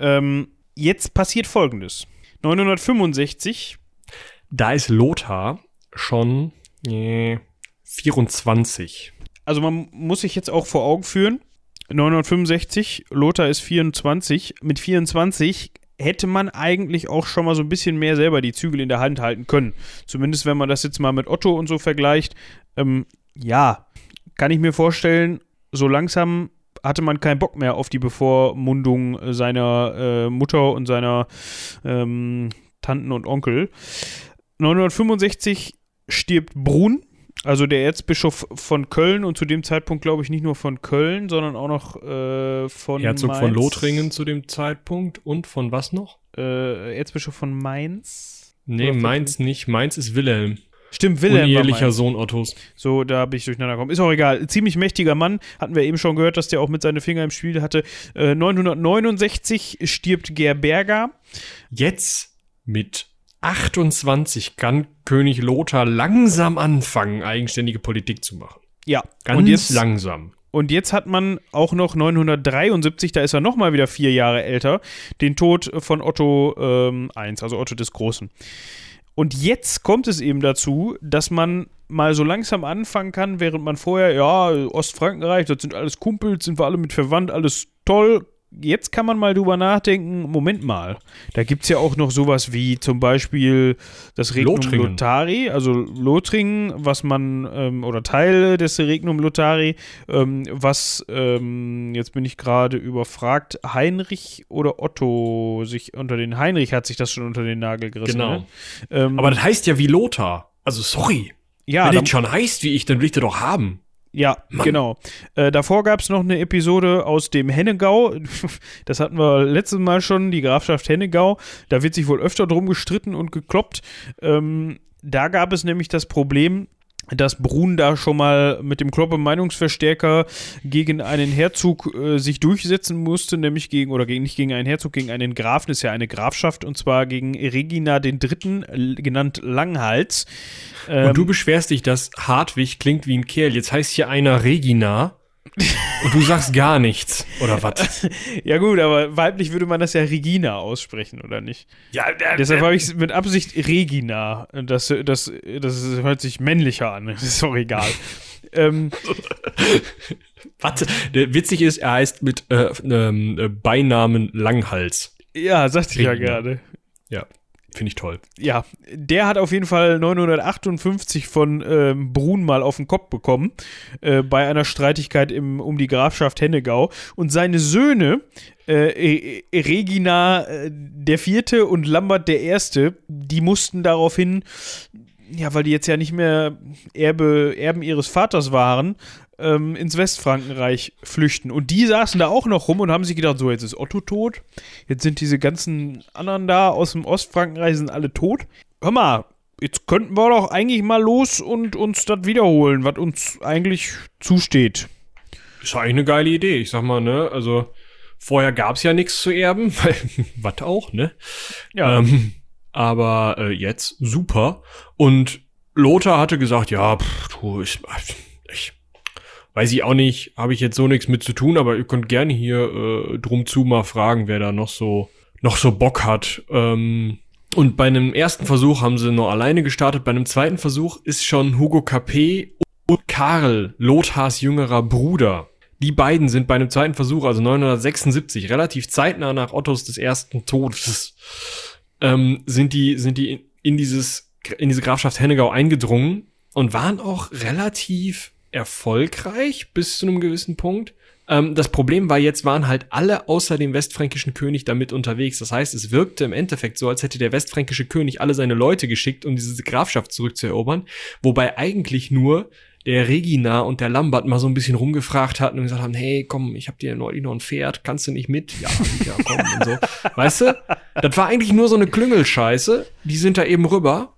Ähm, jetzt passiert folgendes. 965. Da ist Lothar schon äh, 24. Also man muss sich jetzt auch vor Augen führen, 965, Lothar ist 24. Mit 24 hätte man eigentlich auch schon mal so ein bisschen mehr selber die Zügel in der Hand halten können. Zumindest wenn man das jetzt mal mit Otto und so vergleicht. Ähm, ja, kann ich mir vorstellen, so langsam hatte man keinen Bock mehr auf die Bevormundung seiner äh, Mutter und seiner ähm, Tanten und Onkel. 965 stirbt Brun, also der Erzbischof von Köln und zu dem Zeitpunkt glaube ich nicht nur von Köln, sondern auch noch äh, von Herzog Mainz. von Lothringen zu dem Zeitpunkt und von was noch? Äh, Erzbischof von Mainz. Nee, Oder Mainz nicht. Mainz ist Wilhelm. Stimmt, Wilhelm Unehelicher. Sohn Ottos. So, da habe ich durcheinander gekommen. Ist auch egal. Ziemlich mächtiger Mann. Hatten wir eben schon gehört, dass der auch mit seinen Finger im Spiel hatte. Äh, 969 stirbt Gerberga. Jetzt mit 28 kann König Lothar langsam anfangen, eigenständige Politik zu machen. Ja, Ganz und jetzt, langsam. und jetzt hat man auch noch 973, da ist er nochmal wieder vier Jahre älter, den Tod von Otto ähm, I, also Otto des Großen. Und jetzt kommt es eben dazu, dass man mal so langsam anfangen kann, während man vorher, ja, Ostfrankenreich, das sind alles Kumpels, sind wir alle mit verwandt, alles toll. Jetzt kann man mal drüber nachdenken, Moment mal, da gibt es ja auch noch sowas wie zum Beispiel das Regnum Lothringen. Lothari, also Lothringen, was man, ähm, oder Teile des Regnum Lothari, ähm, was, ähm, jetzt bin ich gerade überfragt, Heinrich oder Otto sich unter den, Heinrich hat sich das schon unter den Nagel gerissen. Genau. Ne? Ähm, Aber das heißt ja wie Lothar. Also sorry. ja, Wenn da, das schon heißt wie ich, dann will ich das doch haben. Ja, Mann. genau. Äh, davor gab es noch eine Episode aus dem Hennegau. Das hatten wir letztes Mal schon, die Grafschaft Hennegau. Da wird sich wohl öfter drum gestritten und gekloppt. Ähm, da gab es nämlich das Problem, dass Brun da schon mal mit dem Kloppe-Meinungsverstärker gegen einen Herzog äh, sich durchsetzen musste, nämlich gegen, oder gegen, nicht gegen einen Herzog, gegen einen Grafen, ist ja eine Grafschaft, und zwar gegen Regina III., l- genannt Langhals. Ähm, Und du beschwerst dich, dass Hartwig klingt wie ein Kerl. Jetzt heißt hier einer Regina. Und du sagst gar nichts. Oder was? Ja gut, aber weiblich würde man das ja Regina aussprechen, oder nicht? ja, der, Deshalb habe ich es mit Absicht Regina. Das, das, das hört sich männlicher an. Das ist doch egal. ähm, Warte, witzig ist, er heißt mit äh, ähm, äh, Beinamen Langhals. ja, sagte ich ja gerade. Ja, finde ich toll. Ja, der hat auf jeden Fall 958 von ähm, Brun mal auf den Kopf bekommen, äh, bei einer Streitigkeit im, um die Grafschaft Hennegau. Und seine Söhne, äh, E- Regina äh, der Vierte und Lambert der Erste, die mussten daraufhin, ja, weil die jetzt ja nicht mehr Erbe, Erben ihres Vaters waren, ähm, ins Westfrankenreich flüchten. Und die saßen da auch noch rum und haben sich gedacht, so, jetzt ist Otto tot, jetzt sind diese ganzen anderen da aus dem Ostfrankenreich sind alle tot. Hör mal, jetzt könnten wir doch eigentlich mal los und uns das wiederholen, was uns eigentlich zusteht. Ist eigentlich eine geile Idee. Ich sag mal, ne, also vorher gab's ja nichts zu erben, weil, was auch, ne? Ja, Ähm, aber äh, jetzt super. Und Lothar hatte gesagt, ja, pff, du, ich, ich weiß ich auch nicht, habe ich jetzt so nichts mit zu tun, aber ihr könnt gerne hier äh, drum zu mal fragen, wer da noch so noch so Bock hat. Ähm, und bei einem ersten Versuch haben sie nur alleine gestartet. Bei einem zweiten Versuch ist schon Hugo Capet und Karl, Lothars jüngerer Bruder. Die beiden sind bei einem zweiten Versuch, also 976, relativ zeitnah nach Ottos des ersten Todes, ähm, sind die, sind die in, dieses, in diese Grafschaft Hennegau eingedrungen und waren auch relativ erfolgreich bis zu einem gewissen Punkt. Ähm, das Problem war jetzt, waren halt alle außer dem westfränkischen König damit unterwegs. Das heißt, es wirkte im Endeffekt so, als hätte der westfränkische König alle seine Leute geschickt, um diese Grafschaft zurückzuerobern, wobei eigentlich nur der Regina und der Lambert mal so ein bisschen rumgefragt hatten und gesagt haben, hey, komm, ich hab dir neulich noch ein Pferd, kannst du nicht mit? Ja, ja, komm und so. Weißt du? Das war eigentlich nur so eine Klüngelscheiße. Die sind da eben rüber.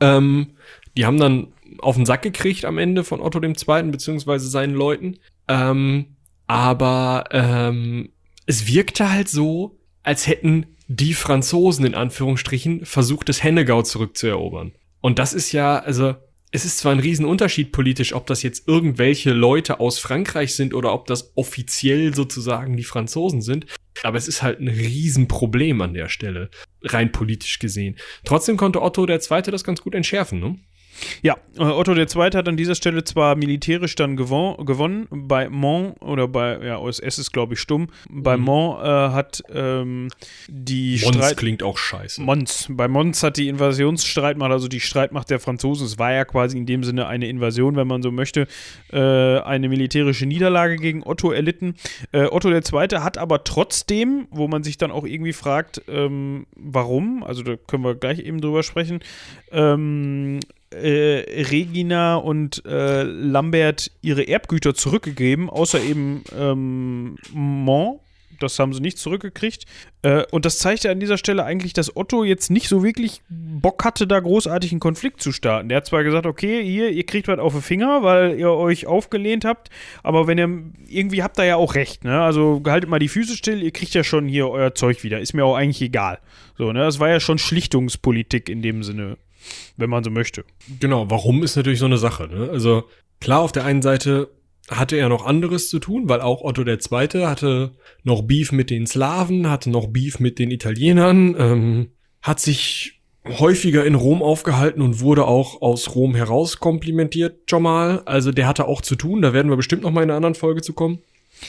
Ähm, die haben dann auf den Sack gekriegt am Ende von Otto dem Zweiten, beziehungsweise seinen Leuten. Ähm, aber ähm, es wirkte halt so, als hätten die Franzosen in Anführungsstrichen versucht, das Hennegau zurückzuerobern. Und das ist ja, also es ist zwar ein Riesenunterschied politisch, ob das jetzt irgendwelche Leute aus Frankreich sind oder ob das offiziell sozusagen die Franzosen sind, aber es ist halt ein Riesenproblem an der Stelle, rein politisch gesehen. Trotzdem konnte Otto der Zweite das ganz gut entschärfen, ne? Ja, äh, Otto II. hat an dieser Stelle zwar militärisch dann gewon gewonnen, bei Mons oder bei, ja, OSS ist glaube ich stumm, bei mhm. Mons äh, hat ähm, die Mons Streit klingt auch scheiße. Mons, bei Mons hat die Invasionsstreitmacht, also die Streitmacht der Franzosen, es war ja quasi in dem Sinne eine Invasion, wenn man so möchte, äh, eine militärische Niederlage gegen Otto erlitten. Äh, Otto II. hat aber trotzdem, wo man sich dann auch irgendwie fragt, ähm, warum, also da können wir gleich eben drüber sprechen, ähm, äh, Regina und äh, Lambert ihre Erbgüter zurückgegeben, außer eben ähm, Mont. Das haben sie nicht zurückgekriegt. Äh, und das zeigt ja an dieser Stelle eigentlich, dass Otto jetzt nicht so wirklich Bock hatte, da großartig einen Konflikt zu starten. Der hat zwar gesagt, okay, hier, ihr kriegt was auf den Finger, weil ihr euch aufgelehnt habt, aber wenn ihr, irgendwie habt ihr ja auch recht, ne? Also haltet mal die Füße still, ihr kriegt ja schon hier euer Zeug wieder. Ist mir auch eigentlich egal. So, ne? Das war ja schon Schlichtungspolitik in dem Sinne wenn man so möchte. Genau, warum ist natürlich so eine Sache. Ne? Also klar, auf der einen Seite hatte er noch anderes zu tun, weil auch Otto der Zweite hatte noch Beef mit den Slawen, hatte noch Beef mit den Italienern, ähm, hat sich häufiger in Rom aufgehalten und wurde auch aus Rom heraus komplimentiert schon mal. Also der hatte auch zu tun, da werden wir bestimmt noch mal in einer anderen Folge zu kommen.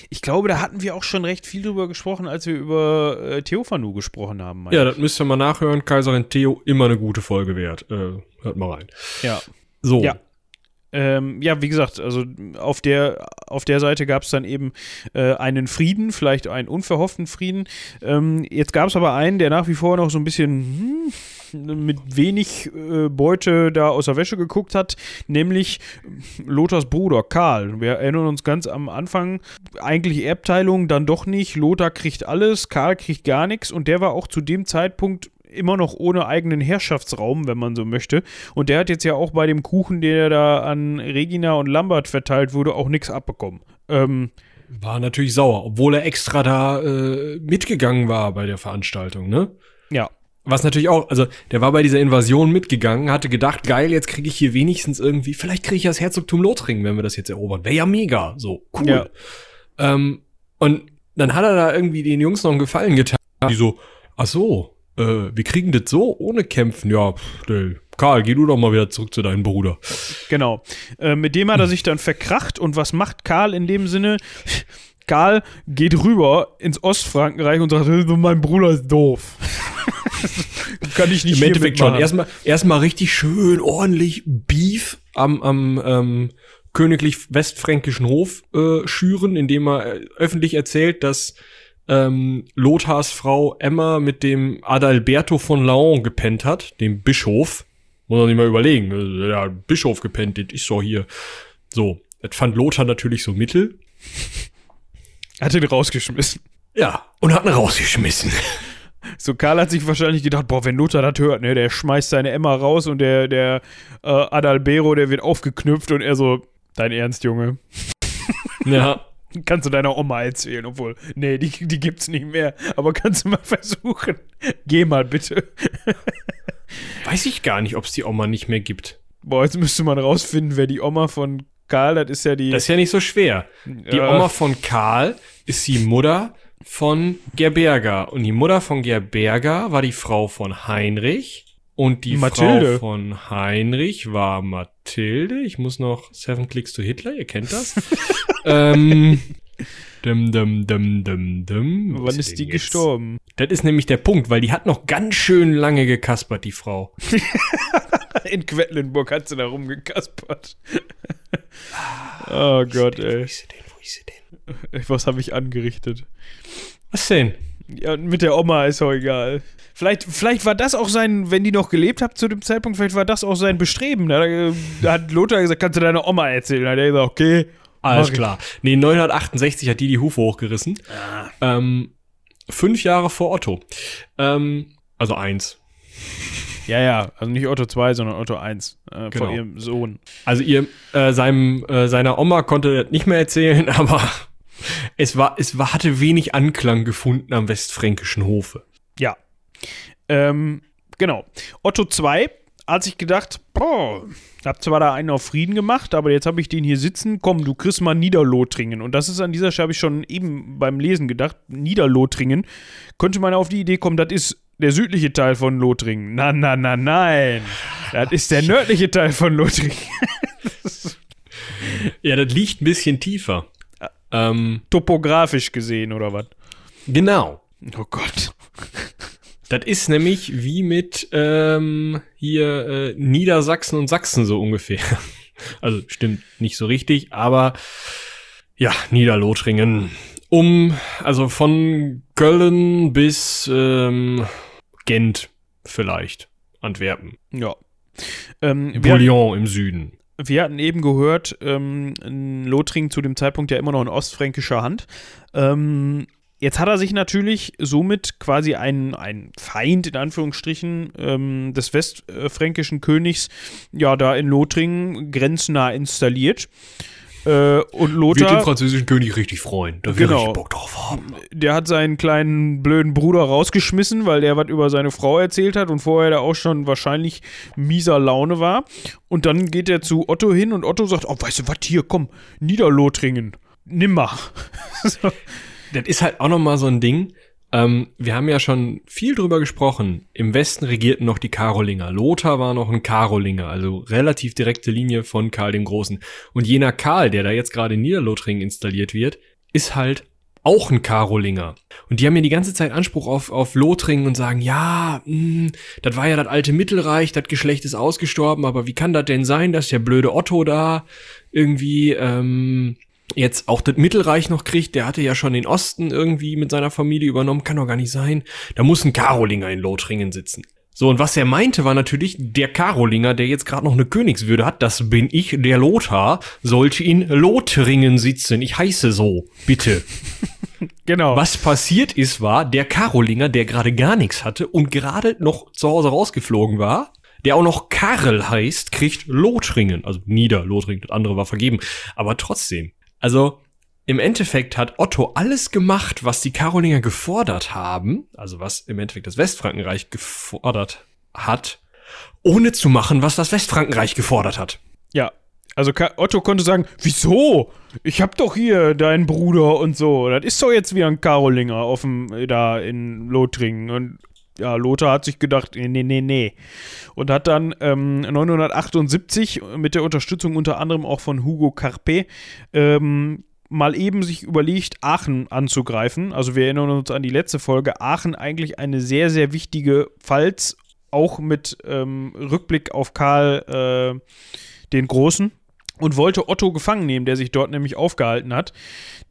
Ich glaube, da hatten wir auch schon recht viel drüber gesprochen, als wir über äh, Theophanu gesprochen haben. Ja, das müsst ihr mal nachhören. Kaiserin Theo, immer eine gute Folge wert. Äh, hört mal rein. Ja. So. Ja. Ähm, ja, wie gesagt, also auf der, auf der Seite gab es dann eben äh, einen Frieden, vielleicht einen unverhofften Frieden. Ähm, jetzt gab es aber einen, der nach wie vor noch so ein bisschen hm, mit wenig äh, Beute da aus der Wäsche geguckt hat, nämlich Lothars Bruder Karl. Wir erinnern uns ganz am Anfang, eigentlich Erbteilung, dann doch nicht. Lothar kriegt alles, Karl kriegt gar nichts und der war auch zu dem Zeitpunkt immer noch ohne eigenen Herrschaftsraum, wenn man so möchte. Und der hat jetzt ja auch bei dem Kuchen, der da an Regina und Lambert verteilt wurde, auch nichts abbekommen. Ähm, war natürlich sauer, obwohl er extra da äh, mitgegangen war bei der Veranstaltung, ne? Ja. Was natürlich auch, also der war bei dieser Invasion mitgegangen, hatte gedacht, geil, jetzt kriege ich hier wenigstens irgendwie, vielleicht kriege ich das Herzogtum Lothringen, wenn wir das jetzt erobern. Wäre ja mega, so cool. Ja. Ähm, und dann hat er da irgendwie den Jungs noch einen Gefallen getan. Die so, ach so, äh, wir kriegen das so ohne Kämpfen. Ja, pff, ey, Karl, geh du doch mal wieder zurück zu deinem Bruder. Genau. Äh, mit dem hat er sich dann verkracht. Und was macht Karl in dem Sinne? Karl geht rüber ins Ostfrankenreich und sagt, mein Bruder ist doof. Kann ich nicht Im Endeffekt schon. Erstmal, erstmal richtig schön ordentlich Beef am, am ähm, königlich westfränkischen Hof äh, schüren, indem er äh, öffentlich erzählt, dass ähm, Lothars Frau Emma mit dem Adalberto von Laon gepennt hat, dem Bischof. Muss man sich mal überlegen. Äh, ja, Bischof gepennt, das ist so hier. So, das fand Lothar natürlich so mittel. Hat ihn rausgeschmissen. Ja, und hat ihn rausgeschmissen. So, Karl hat sich wahrscheinlich gedacht, boah, wenn Lothar das hört, ne, der schmeißt seine Emma raus und der, der äh, Adalbero, der wird aufgeknüpft und er so, dein Ernst, Junge. Ja. Kannst du deiner Oma erzählen, obwohl, nee, die, die gibt's nicht mehr. Aber kannst du mal versuchen. Geh mal bitte. Weiß ich gar nicht, ob es die Oma nicht mehr gibt. Boah, jetzt müsste man rausfinden, wer die Oma von Karl, das ist ja die. Das ist ja nicht so schwer. Die äh, Oma von Karl ist die Mutter von Gerberga. Und die Mutter von Gerberga war die Frau von Heinrich. Und die Mathilde. Frau von Heinrich war Mathilde. Ich muss noch Seven Clicks to Hitler, ihr kennt das. ähm, dum, dum, dum, dum, dum. Wann ist die jetzt? gestorben? Das ist nämlich der Punkt, weil die hat noch ganz schön lange gekaspert, die Frau. In Quedlinburg hat sie da rumgekaspert. oh Gott, ey. Wo ist sie denn? Wo ist sie denn? Was habe ich angerichtet? Was denn? Ja, mit der Oma ist auch egal. Vielleicht, vielleicht war das auch sein, wenn die noch gelebt hat zu dem Zeitpunkt, vielleicht war das auch sein Bestreben. Da, da hat Lothar gesagt, kannst du deiner Oma erzählen? Da hat er gesagt, okay. Alles klar. Nee, 968 hat die die Hufe hochgerissen. Ah. Ähm, fünf Jahre vor Otto. Ähm, also eins. Ja, ja, also nicht Otto 2, sondern Otto 1 äh, Genau. von ihrem Sohn. Also ihr, äh, seinem, äh, seiner Oma konnte er das nicht mehr erzählen, aber es war, es war, hatte wenig Anklang gefunden am westfränkischen Hofe. Ja. Ähm, genau. Otto 2 hat sich gedacht, boah, hab zwar da einen auf Frieden gemacht, aber jetzt habe ich den hier sitzen, komm, du kriegst mal Niederlothringen. Und das ist an dieser Stelle, habe ich schon eben beim Lesen gedacht, Niederlothringen. Könnte man auf die Idee kommen, das ist der südliche Teil von Lothringen. Na, na, na, nein. Das ist der nördliche Teil von Lothringen. Ja, das liegt ein bisschen tiefer. Ähm, Topografisch gesehen, oder was? genau. Oh Gott. Das ist nämlich wie mit ähm, hier äh, Niedersachsen und Sachsen so ungefähr. Also stimmt nicht so richtig, aber ja, Niederlothringen. Um, also von Köln bis ähm, Gent vielleicht. Antwerpen. Ja. Ähm, Bouillon im Süden. wir hatten eben gehört, ähm, in Lothringen zu dem Zeitpunkt ja immer noch in ostfränkischer Hand. Ähm, jetzt hat er sich natürlich somit quasi ein, ein Feind, in Anführungsstrichen, ähm, des westfränkischen Königs, ja, da in Lothringen grenznah installiert. Äh, und Wird den Lothar, französischen König richtig freuen. Da Genau. ich Bock drauf haben. der hat seinen kleinen blöden Bruder rausgeschmissen, weil der was über seine Frau erzählt hat und vorher da auch schon wahrscheinlich mieser Laune war. Und dann geht er zu Otto hin und Otto sagt, oh, weißt du was, hier, komm, Niederlothringen, nimm mal. so. Das ist halt auch noch mal so ein Ding. Ähm, wir haben ja schon viel drüber gesprochen. Im Westen regierten noch die Karolinger. Lothar war noch ein Karolinger, also relativ direkte Linie von Karl dem Großen. Und jener Karl, der da jetzt gerade in Niederlothringen installiert wird, ist halt auch ein Karolinger. Und die haben ja die ganze Zeit Anspruch auf, auf Lothringen und sagen, ja, mh, das war ja das alte Mittelreich, das Geschlecht ist ausgestorben, aber wie kann das denn sein, dass der blöde Otto da irgendwie ähm, jetzt auch das Mittelreich noch kriegt, der hatte ja schon den Osten irgendwie mit seiner Familie übernommen, kann doch gar nicht sein. Da muss ein Karolinger in Lothringen sitzen. So, und was er meinte, war natürlich, der Karolinger, der jetzt gerade noch eine Königswürde hat, das bin ich, der Lothar, sollte in Lothringen sitzen. Ich heiße so, bitte. Genau. Was passiert ist, war, der Karolinger, der gerade gar nichts hatte und gerade noch zu Hause rausgeflogen war, der auch noch Karel heißt, kriegt Lothringen, also Niederlothringen, das andere war vergeben, aber trotzdem. Also im Endeffekt hat Otto alles gemacht, was die Karolinger gefordert haben, also was im Endeffekt das Westfrankenreich gefordert hat, ohne zu machen, was das Westfrankenreich gefordert hat. Ja. Also Otto konnte sagen, wieso? Ich hab doch hier deinen Bruder und so. Das ist doch jetzt wieder ein Karolinger auf dem, da in Lothringen. Und ja, Lothar hat sich gedacht, nee, nee, nee, nee. Und hat dann ähm, 978 mit der Unterstützung unter anderem auch von Hugo Carpe ähm, mal eben sich überlegt, Aachen anzugreifen. Also wir erinnern uns an die letzte Folge. Aachen eigentlich eine sehr, sehr wichtige Pfalz, auch mit ähm, Rückblick auf Karl äh, den Großen. Und wollte Otto gefangen nehmen, der sich dort nämlich aufgehalten hat.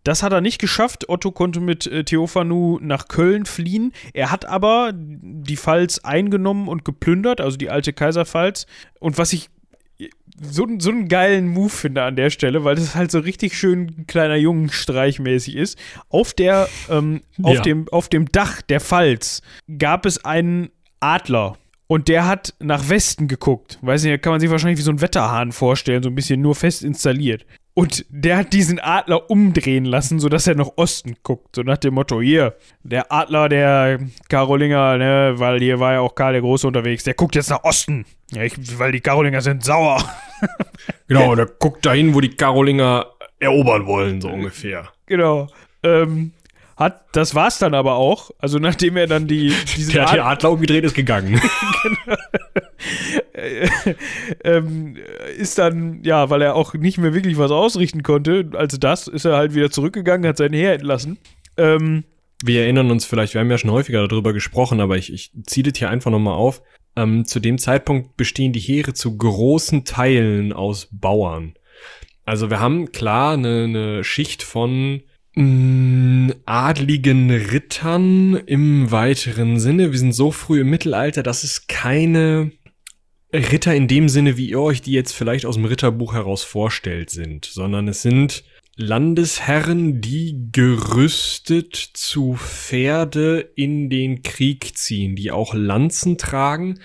Das hat er nicht geschafft. Otto konnte mit äh, Theophanu nach Köln fliehen. Er hat aber die Pfalz eingenommen und geplündert, also die alte Kaiserpfalz. Und was ich so, so einen geilen Move finde an der Stelle, weil das halt so richtig schön kleiner Jungenstreich mäßig ist. Auf der, ähm, auf, Ja. dem, auf dem Dach der Pfalz gab es einen Adler. Und der hat nach Westen geguckt. Weiß nicht, kann man sich wahrscheinlich wie so ein Wetterhahn vorstellen, so ein bisschen nur fest installiert. Und der hat diesen Adler umdrehen lassen, sodass er nach Osten guckt. So nach dem Motto, hier, der Adler der Karolinger, ne, weil hier war ja auch Karl der Große unterwegs, der guckt jetzt nach Osten. Ja, ich, weil die Karolinger sind sauer. Genau, und er guckt dahin, wo die Karolinger erobern wollen, so ungefähr. genau. Ähm, hat, das war's dann aber auch. Also nachdem er dann die, diesen Der hat den Adler umgedreht, ist gegangen. ähm, ist dann, ja, weil er auch nicht mehr wirklich was ausrichten konnte, als das, ist er halt wieder zurückgegangen, hat sein Heer entlassen. Ähm, Wir erinnern uns vielleicht, wir haben ja schon häufiger darüber gesprochen, aber ich, ich ziehe das hier einfach nochmal auf. Ähm, zu dem Zeitpunkt bestehen die Heere zu großen Teilen aus Bauern. Also wir haben klar eine, eine Schicht von adligen Rittern im weiteren Sinne. Wir sind so früh im Mittelalter, dass es keine Ritter in dem Sinne, wie ihr euch die jetzt vielleicht aus dem Ritterbuch heraus vorstellt, sind, sondern es sind Landesherren, die gerüstet zu Pferde in den Krieg ziehen, die auch Lanzen tragen,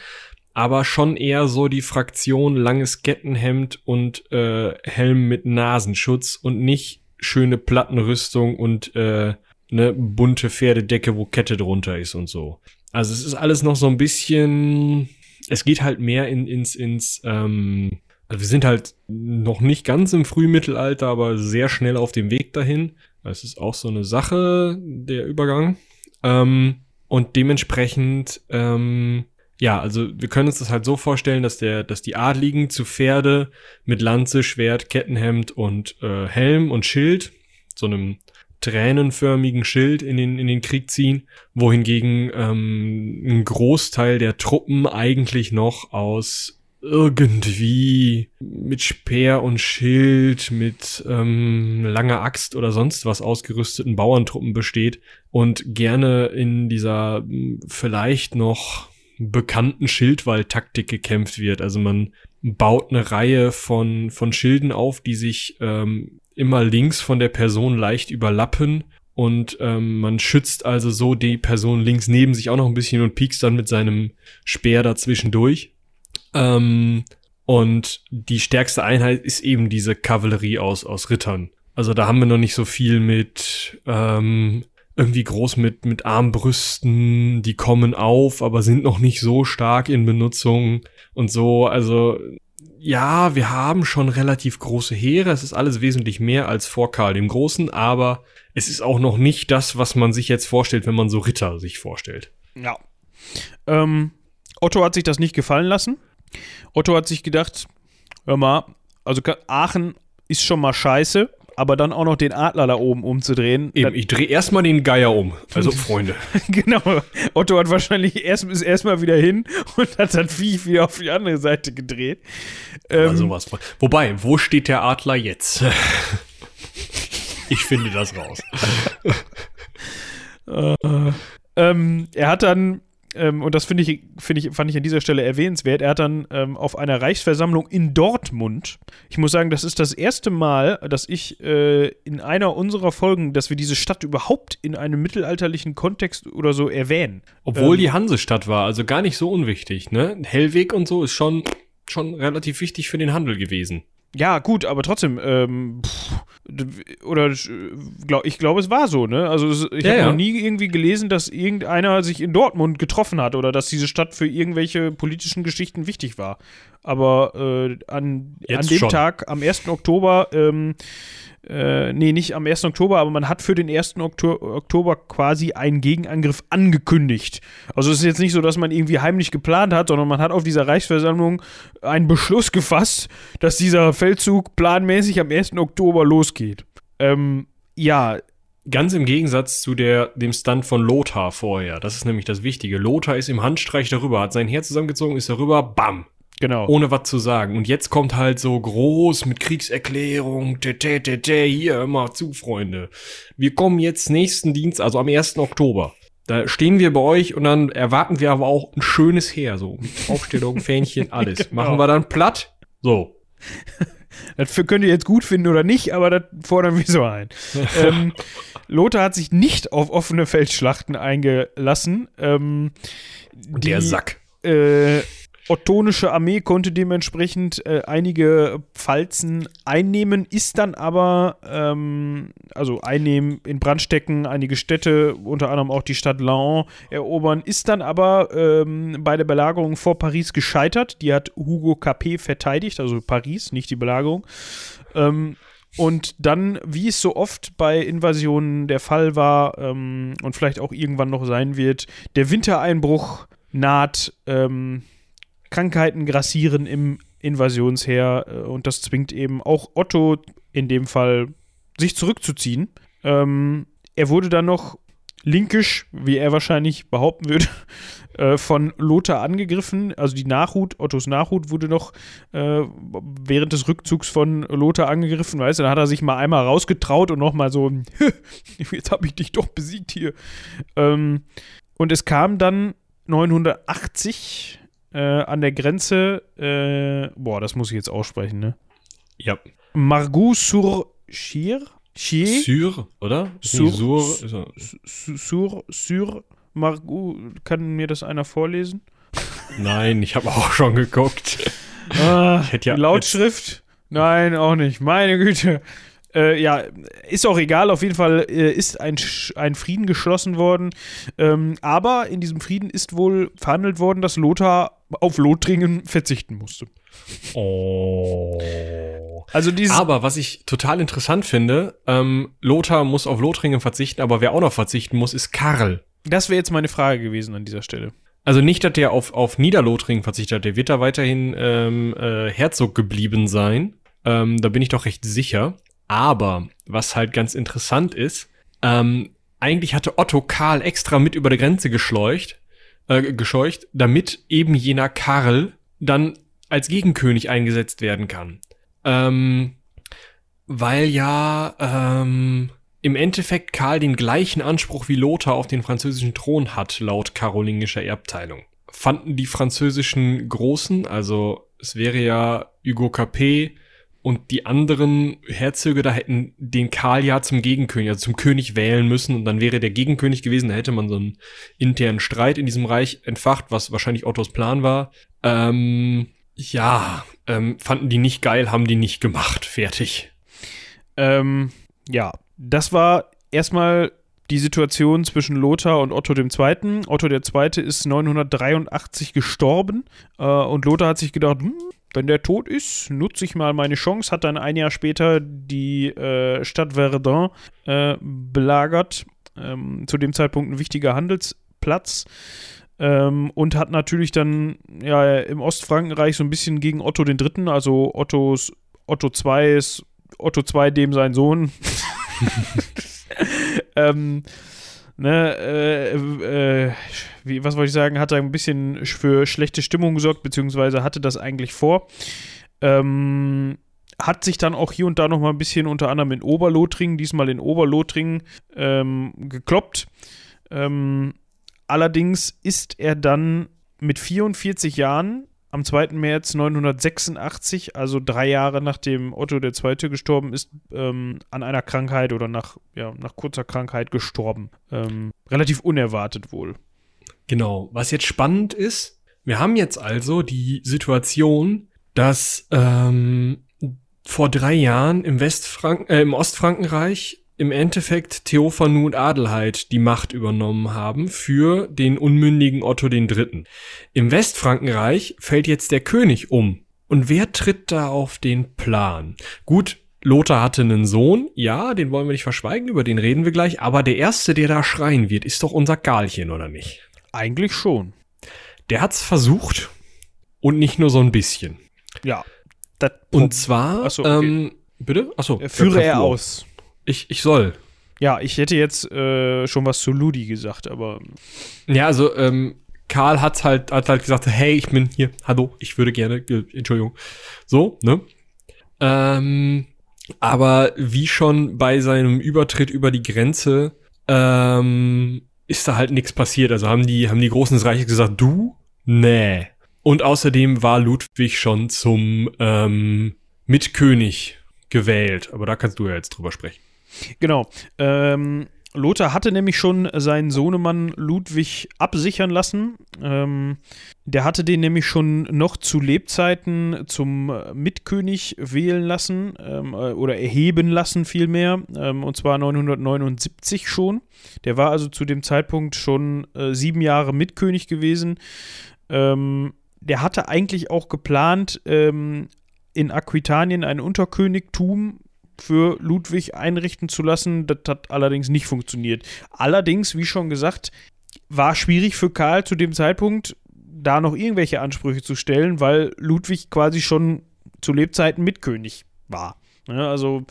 aber schon eher so die Fraktion langes Kettenhemd und äh, Helm mit Nasenschutz und nicht schöne Plattenrüstung und äh, ne bunte Pferdedecke, wo Kette drunter ist und so. Also es ist alles noch so ein bisschen, es geht halt mehr in, ins, ins, ähm, also wir sind halt noch nicht ganz im Frühmittelalter, aber sehr schnell auf dem Weg dahin. Es ist auch so eine Sache, der Übergang. Ähm, und dementsprechend, ähm, ja, also wir können uns das halt so vorstellen, dass der, dass die Adligen zu Pferde mit Lanze, Schwert, Kettenhemd und äh, Helm und Schild, so einem tränenförmigen Schild in den, in den Krieg ziehen, wohingegen ähm, ein Großteil der Truppen eigentlich noch aus irgendwie mit Speer und Schild, mit ähm, langer Axt oder sonst was ausgerüsteten Bauerntruppen besteht und gerne in dieser hm, vielleicht noch bekannten Schildwall-Taktik gekämpft wird. Also man baut eine Reihe von, von Schilden auf, die sich ähm, immer links von der Person leicht überlappen und ähm, man schützt also so die Person links neben sich auch noch ein bisschen und piekst dann mit seinem Speer dazwischen durch. Ähm, und die stärkste Einheit ist eben diese Kavallerie aus, aus Rittern. Also da haben wir noch nicht so viel mit ähm, irgendwie groß mit, mit Armbrüsten, die kommen auf, aber sind noch nicht so stark in Benutzung und so. Also ja, wir haben schon relativ große Heere. Es ist alles wesentlich mehr als vor Karl dem Großen, aber es ist auch noch nicht das, was man sich jetzt vorstellt, wenn man so Ritter sich vorstellt. Ja. Ähm, Otto hat sich das nicht gefallen lassen. Otto hat sich gedacht, hör mal, also Aachen ist schon mal scheiße aber dann auch noch den Adler da oben umzudrehen. Eben, ich drehe erstmal den Geier um. Also Freunde. genau. Otto hat wahrscheinlich erst ist erstmal wieder hin und hat dann Vieh wieder auf die andere Seite gedreht. Ähm, sowas. Wobei, wo steht der Adler jetzt? ich finde das raus. äh, ähm, er hat dann ähm, und das finde ich, find ich, fand ich an dieser Stelle erwähnenswert, er hat dann ähm, auf einer Reichsversammlung in Dortmund, ich muss sagen, das ist das erste Mal, dass ich äh, in einer unserer Folgen, dass wir diese Stadt überhaupt in einem mittelalterlichen Kontext oder so erwähnen. Obwohl ähm, die Hansestadt war, also gar nicht so unwichtig, ne? Hellweg und so ist schon, schon relativ wichtig für den Handel gewesen. Ja, gut, aber trotzdem, ähm, pff, oder glaub, ich glaube, es war so, ne? Also ich ja, habe ja. noch nie irgendwie gelesen, dass irgendeiner sich in Dortmund getroffen hat oder dass diese Stadt für irgendwelche politischen Geschichten wichtig war. Aber äh, an, an dem schon. Tag, am 1. Oktober, ähm, äh, nee, nicht am 1. Oktober, aber man hat für den 1. Okto Oktober quasi einen Gegenangriff angekündigt. Also es ist jetzt nicht so, dass man irgendwie heimlich geplant hat, sondern man hat auf dieser Reichsversammlung einen Beschluss gefasst, dass dieser Feldzug planmäßig am 1. Oktober losgeht. Ähm, ja, Ganz im Gegensatz zu der, dem Stunt von Lothar vorher. Das ist nämlich das Wichtige. Lothar ist im Handstreich darüber, hat sein Heer zusammengezogen, ist darüber, bam, Genau. Ohne was zu sagen. Und jetzt kommt halt so groß mit Kriegserklärung, tete, tete, hier, immer zu, Freunde. Wir kommen jetzt nächsten Dienst, also am 1. Oktober. Da stehen wir bei euch und dann erwarten wir aber auch ein schönes Heer, so mit Aufstellung, Fähnchen, alles. genau. Machen wir dann platt? So. Das könnt ihr jetzt gut finden oder nicht, aber das fordern wir so ein. ähm, Lothar hat sich nicht auf offene Feldschlachten eingelassen. Ähm, die, Der Sack. Äh, ottonische Armee konnte dementsprechend äh, einige Pfalzen einnehmen, ist dann aber, ähm, also einnehmen, in Brand stecken, einige Städte, unter anderem auch die Stadt Laon erobern, ist dann aber ähm, bei der Belagerung vor Paris gescheitert. Die hat Hugo Capet verteidigt, also Paris, nicht die Belagerung. Ähm, und dann, wie es so oft bei Invasionen der Fall war ähm, und vielleicht auch irgendwann noch sein wird, der Wintereinbruch naht. Ähm, Krankheiten grassieren im Invasionsheer äh, und das zwingt eben auch Otto in dem Fall sich zurückzuziehen. Ähm, er wurde dann noch linkisch, wie er wahrscheinlich behaupten würde, äh, von Lothar angegriffen. Also die Nachhut, Ottos Nachhut wurde noch äh, während des Rückzugs von Lothar angegriffen, weißt du, dann hat er sich mal einmal rausgetraut und nochmal so, jetzt habe ich dich doch besiegt hier. Ähm, und es kam dann 980 äh, an der Grenze, äh, boah, das muss ich jetzt aussprechen, ne? Ja. Margou sur Chir? Chier? Sur, oder? Sur, Sur, sur, sur Margou, kann mir das einer vorlesen? Nein, ich habe auch schon geguckt. Ah, ja Lautschrift? Nein, auch nicht. Meine Güte. Äh, ja, ist auch egal. Auf jeden Fall äh, ist ein, Sch- ein Frieden geschlossen worden. Ähm, aber in diesem Frieden ist wohl verhandelt worden, dass Lothar auf Lothringen verzichten musste. Oh. Also dieses. Aber was ich total interessant finde, ähm, Lothar muss auf Lothringen verzichten, aber wer auch noch verzichten muss, ist Karl. das wäre jetzt meine Frage gewesen an dieser Stelle. Also nicht, dass der auf, auf Niederlothringen verzichtet hat, der wird da weiterhin ähm, äh, Herzog geblieben sein. Ähm, da bin ich doch recht sicher. Aber was halt ganz interessant ist, ähm, eigentlich hatte Otto Karl extra mit über die Grenze geschleucht, äh, gescheucht, damit eben jener Karl dann als Gegenkönig eingesetzt werden kann. Ähm, weil ja ähm, im Endeffekt Karl den gleichen Anspruch wie Lothar auf den französischen Thron hat, laut karolingischer Erbteilung. Fanden die französischen Großen, also es wäre ja Hugo Capet und die anderen Herzöge da hätten den Karl ja zum Gegenkönig, also zum König wählen müssen und dann wäre der Gegenkönig gewesen, da hätte man so einen internen Streit in diesem Reich entfacht, was wahrscheinlich Ottos Plan war. Ähm, ja, ähm, fanden die nicht geil, haben die nicht gemacht. Fertig. Ähm, ja, das war erstmal die Situation zwischen Lothar und Otto II. Otto II. ist 983 gestorben äh, und Lothar hat sich gedacht, hm, wenn der tot ist, nutze ich mal meine Chance, hat dann ein Jahr später die äh, Stadt Verdun äh, belagert, ähm, zu dem Zeitpunkt ein wichtiger Handelsplatz. Ähm, und hat natürlich dann ja im Ostfrankenreich so ein bisschen gegen Otto III., also Ottos Otto II ist Otto II dem sein Sohn. ähm, ne, äh, äh, wie, was wollte ich sagen, hat er ein bisschen für schlechte Stimmung gesorgt, beziehungsweise hatte das eigentlich vor. Ähm, hat sich dann auch hier und da noch mal ein bisschen unter anderem in Oberlothringen, diesmal in Oberlothringen, ähm, gekloppt. Ähm, allerdings ist er dann mit 44 Jahren am 2. März 986, also drei Jahre nachdem Otto II. gestorben ist, ähm, an einer Krankheit oder nach, ja, nach kurzer Krankheit gestorben. Ähm, relativ unerwartet wohl. Genau. Was jetzt spannend ist, wir haben jetzt also die Situation, dass ähm, vor drei Jahren im Westfranken, äh, im Ostfrankenreich im Endeffekt Theophanu und Adelheid die Macht übernommen haben für den unmündigen Otto III. Im Westfrankenreich fällt jetzt der König um. Und wer tritt da auf den Plan? Gut, Lothar hatte einen Sohn, ja, den wollen wir nicht verschweigen, über den reden wir gleich, aber der Erste, der da schreien wird, ist doch unser Galchen, oder nicht? Eigentlich schon. Der hat's versucht und nicht nur so ein bisschen. Ja. Und zwar, Ach so, okay. ähm, bitte? Achso, Äh, führe greif er aus. Ich, ich soll. Ja, ich hätte jetzt äh, schon was zu Ludi gesagt, aber Ja, also, ähm, Karl hat's halt, hat halt gesagt, hey, ich bin hier, hallo, ich würde gerne, äh, Entschuldigung. So, ne? Ähm, aber wie schon bei seinem Übertritt über die Grenze, ähm, ist da halt nichts passiert. Also haben die, haben die Großen des Reiches gesagt, du? Nee. Und außerdem war Ludwig schon zum ähm, Mitkönig gewählt. Aber da kannst du ja jetzt drüber sprechen. Genau. Ähm, Lothar hatte nämlich schon seinen Sohnemann Ludwig absichern lassen. Ähm, der hatte den nämlich schon noch zu Lebzeiten zum äh, Mitkönig wählen lassen ähm, äh, oder erheben lassen vielmehr. Ähm, und zwar 979 schon. Der war also zu dem Zeitpunkt schon äh, sieben Jahre Mitkönig gewesen. Ähm, der hatte eigentlich auch geplant, ähm, in Aquitanien ein Unterkönigtum für Ludwig einrichten zu lassen. Das hat allerdings nicht funktioniert. Allerdings, wie schon gesagt, war schwierig für Karl zu dem Zeitpunkt, da noch irgendwelche Ansprüche zu stellen, weil Ludwig quasi schon zu Lebzeiten Mitkönig war. Ja, also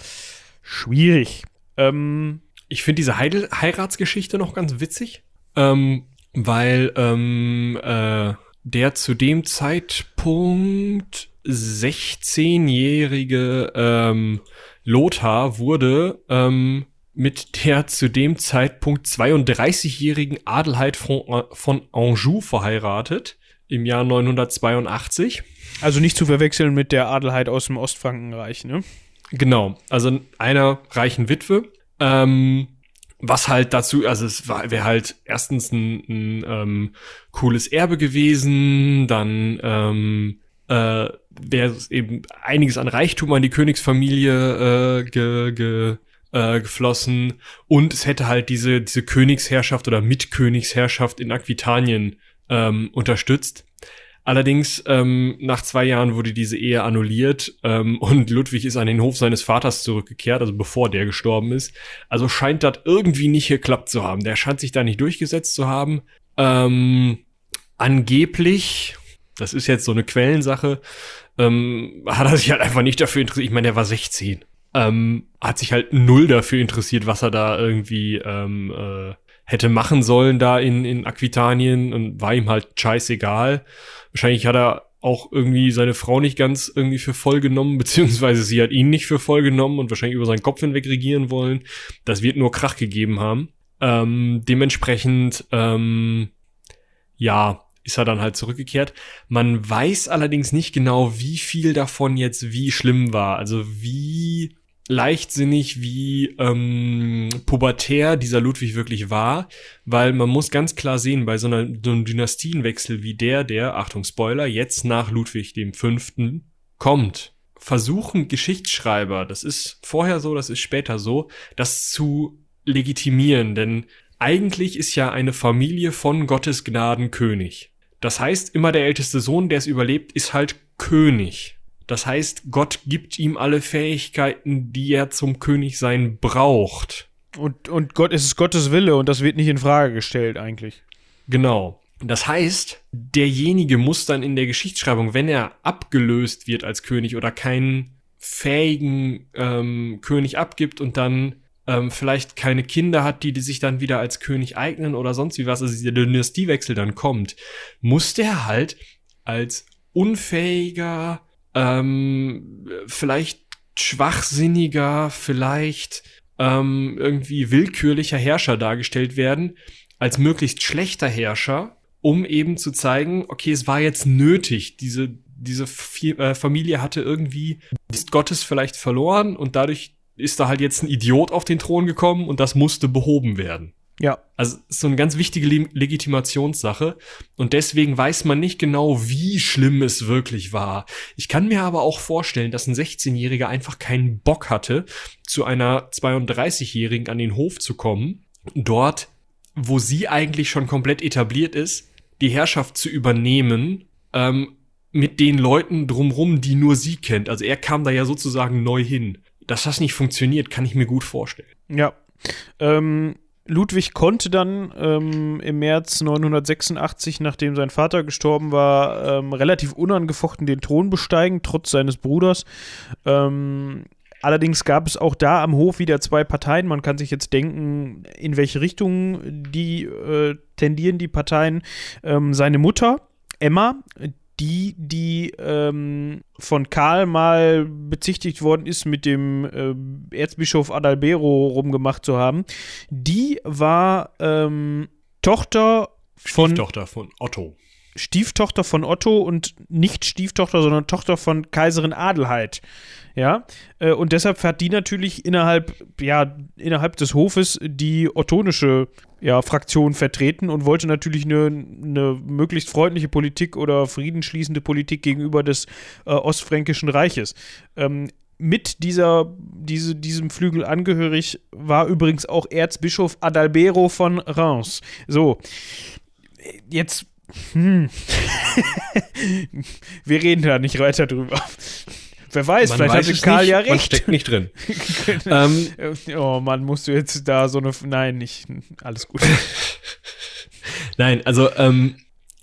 schwierig. Ähm, ich finde diese Heidel Heiratsgeschichte noch ganz witzig, ähm, weil ähm, äh, der zu dem Zeitpunkt 16-jährige ähm, Lothar wurde ähm, mit der zu dem Zeitpunkt 32-jährigen Adelheid von, von Anjou verheiratet im Jahr 982. Also nicht zu verwechseln mit der Adelheid aus dem Ostfrankenreich, ne? Genau, also einer reichen Witwe. Ähm, was halt dazu, also es wäre halt erstens ein, ein ähm, cooles Erbe gewesen, dann ähm, äh, wäre eben einiges an Reichtum an die Königsfamilie äh, ge, ge, äh, geflossen und es hätte halt diese, diese Königsherrschaft oder Mitkönigsherrschaft in Aquitanien ähm, unterstützt. Allerdings, ähm, nach zwei Jahren wurde diese Ehe annulliert ähm, und Ludwig ist an den Hof seines Vaters zurückgekehrt, also bevor der gestorben ist. Also scheint das irgendwie nicht geklappt zu haben. Der scheint sich da nicht durchgesetzt zu haben. Ähm, angeblich, das ist jetzt so eine Quellensache, ähm, hat er sich halt einfach nicht dafür interessiert. Ich meine, er war 16. Ähm, hat sich halt null dafür interessiert, was er da irgendwie ähm, äh, hätte machen sollen da in, in Aquitanien und war ihm halt scheißegal. Wahrscheinlich hat er auch irgendwie seine Frau nicht ganz irgendwie für voll genommen, beziehungsweise sie hat ihn nicht für voll genommen und wahrscheinlich über seinen Kopf hinweg regieren wollen. Das wird nur Krach gegeben haben. Ähm, dementsprechend, ähm, ja, ist er dann halt zurückgekehrt. Man weiß allerdings nicht genau, wie viel davon jetzt wie schlimm war. Also wie leichtsinnig, wie ähm, pubertär dieser Ludwig wirklich war, weil man muss ganz klar sehen, bei so, einer, so einem Dynastienwechsel wie der, der, Achtung Spoiler, jetzt nach Ludwig dem Fünften kommt, versuchen Geschichtsschreiber, das ist vorher so, das ist später so, das zu legitimieren, denn eigentlich ist ja eine Familie von Gottes Gnaden König. Das heißt, immer der älteste Sohn, der es überlebt, ist halt König. Das heißt, Gott gibt ihm alle Fähigkeiten, die er zum Königsein braucht. Und, und Gott, es ist Gottes Wille und das wird nicht in Frage gestellt eigentlich. Genau. Das heißt, derjenige muss dann in der Geschichtsschreibung, wenn er abgelöst wird als König oder keinen fähigen ähm, König abgibt und dann ähm, vielleicht keine Kinder hat, die, die sich dann wieder als König eignen oder sonst wie was, also dieser Dynastiewechsel dann kommt, muss der halt als unfähiger, ähm, vielleicht schwachsinniger, vielleicht ähm, irgendwie willkürlicher Herrscher dargestellt werden, als möglichst schlechter Herrscher, um eben zu zeigen, okay, es war jetzt nötig, diese, diese äh, Familie hatte irgendwie ist Gottes vielleicht verloren und dadurch ist da halt jetzt ein Idiot auf den Thron gekommen und das musste behoben werden. Ja. Also ist so eine ganz wichtige Le Legitimationssache und deswegen weiß man nicht genau, wie schlimm es wirklich war. Ich kann mir aber auch vorstellen, dass ein 16-Jähriger einfach keinen Bock hatte, zu einer 32-Jährigen an den Hof zu kommen, dort, wo sie eigentlich schon komplett etabliert ist, die Herrschaft zu übernehmen, ähm, mit den Leuten drumrum, die nur sie kennt. Also er kam da ja sozusagen neu hin. Dass das nicht funktioniert, kann ich mir gut vorstellen. Ja. Ähm, Ludwig konnte dann ähm, im März 986, nachdem sein Vater gestorben war, ähm, relativ unangefochten den Thron besteigen, trotz seines Bruders. Ähm, allerdings gab es auch da am Hof wieder zwei Parteien. Man kann sich jetzt denken, in welche Richtung die äh, tendieren die Parteien. Ähm, seine Mutter, Emma, die, die ähm, von Karl mal bezichtigt worden ist, mit dem äh, Erzbischof Adalbero rumgemacht zu haben, die war ähm, Tochter von. Stieftochter von Otto. Stieftochter von Otto und nicht Stieftochter, sondern Tochter von Kaiserin Adelheid. Ja, äh, und deshalb hat die natürlich innerhalb, ja, innerhalb des Hofes die ottonische ja, Fraktion vertreten und wollte natürlich eine, eine möglichst freundliche Politik oder friedensschließende Politik gegenüber des äh, Ostfränkischen Reiches. Ähm, mit dieser, diese, diesem Flügel angehörig war übrigens auch Erzbischof Adalbero von Reims. So, jetzt hm. Wir reden da nicht weiter drüber. Wer weiß, man vielleicht weiß hatte Karl nicht, ja recht. Man steckt nicht drin. ähm, oh Mann, musst du jetzt da so eine. Nein, nicht. Alles gut. Nein, also, ähm,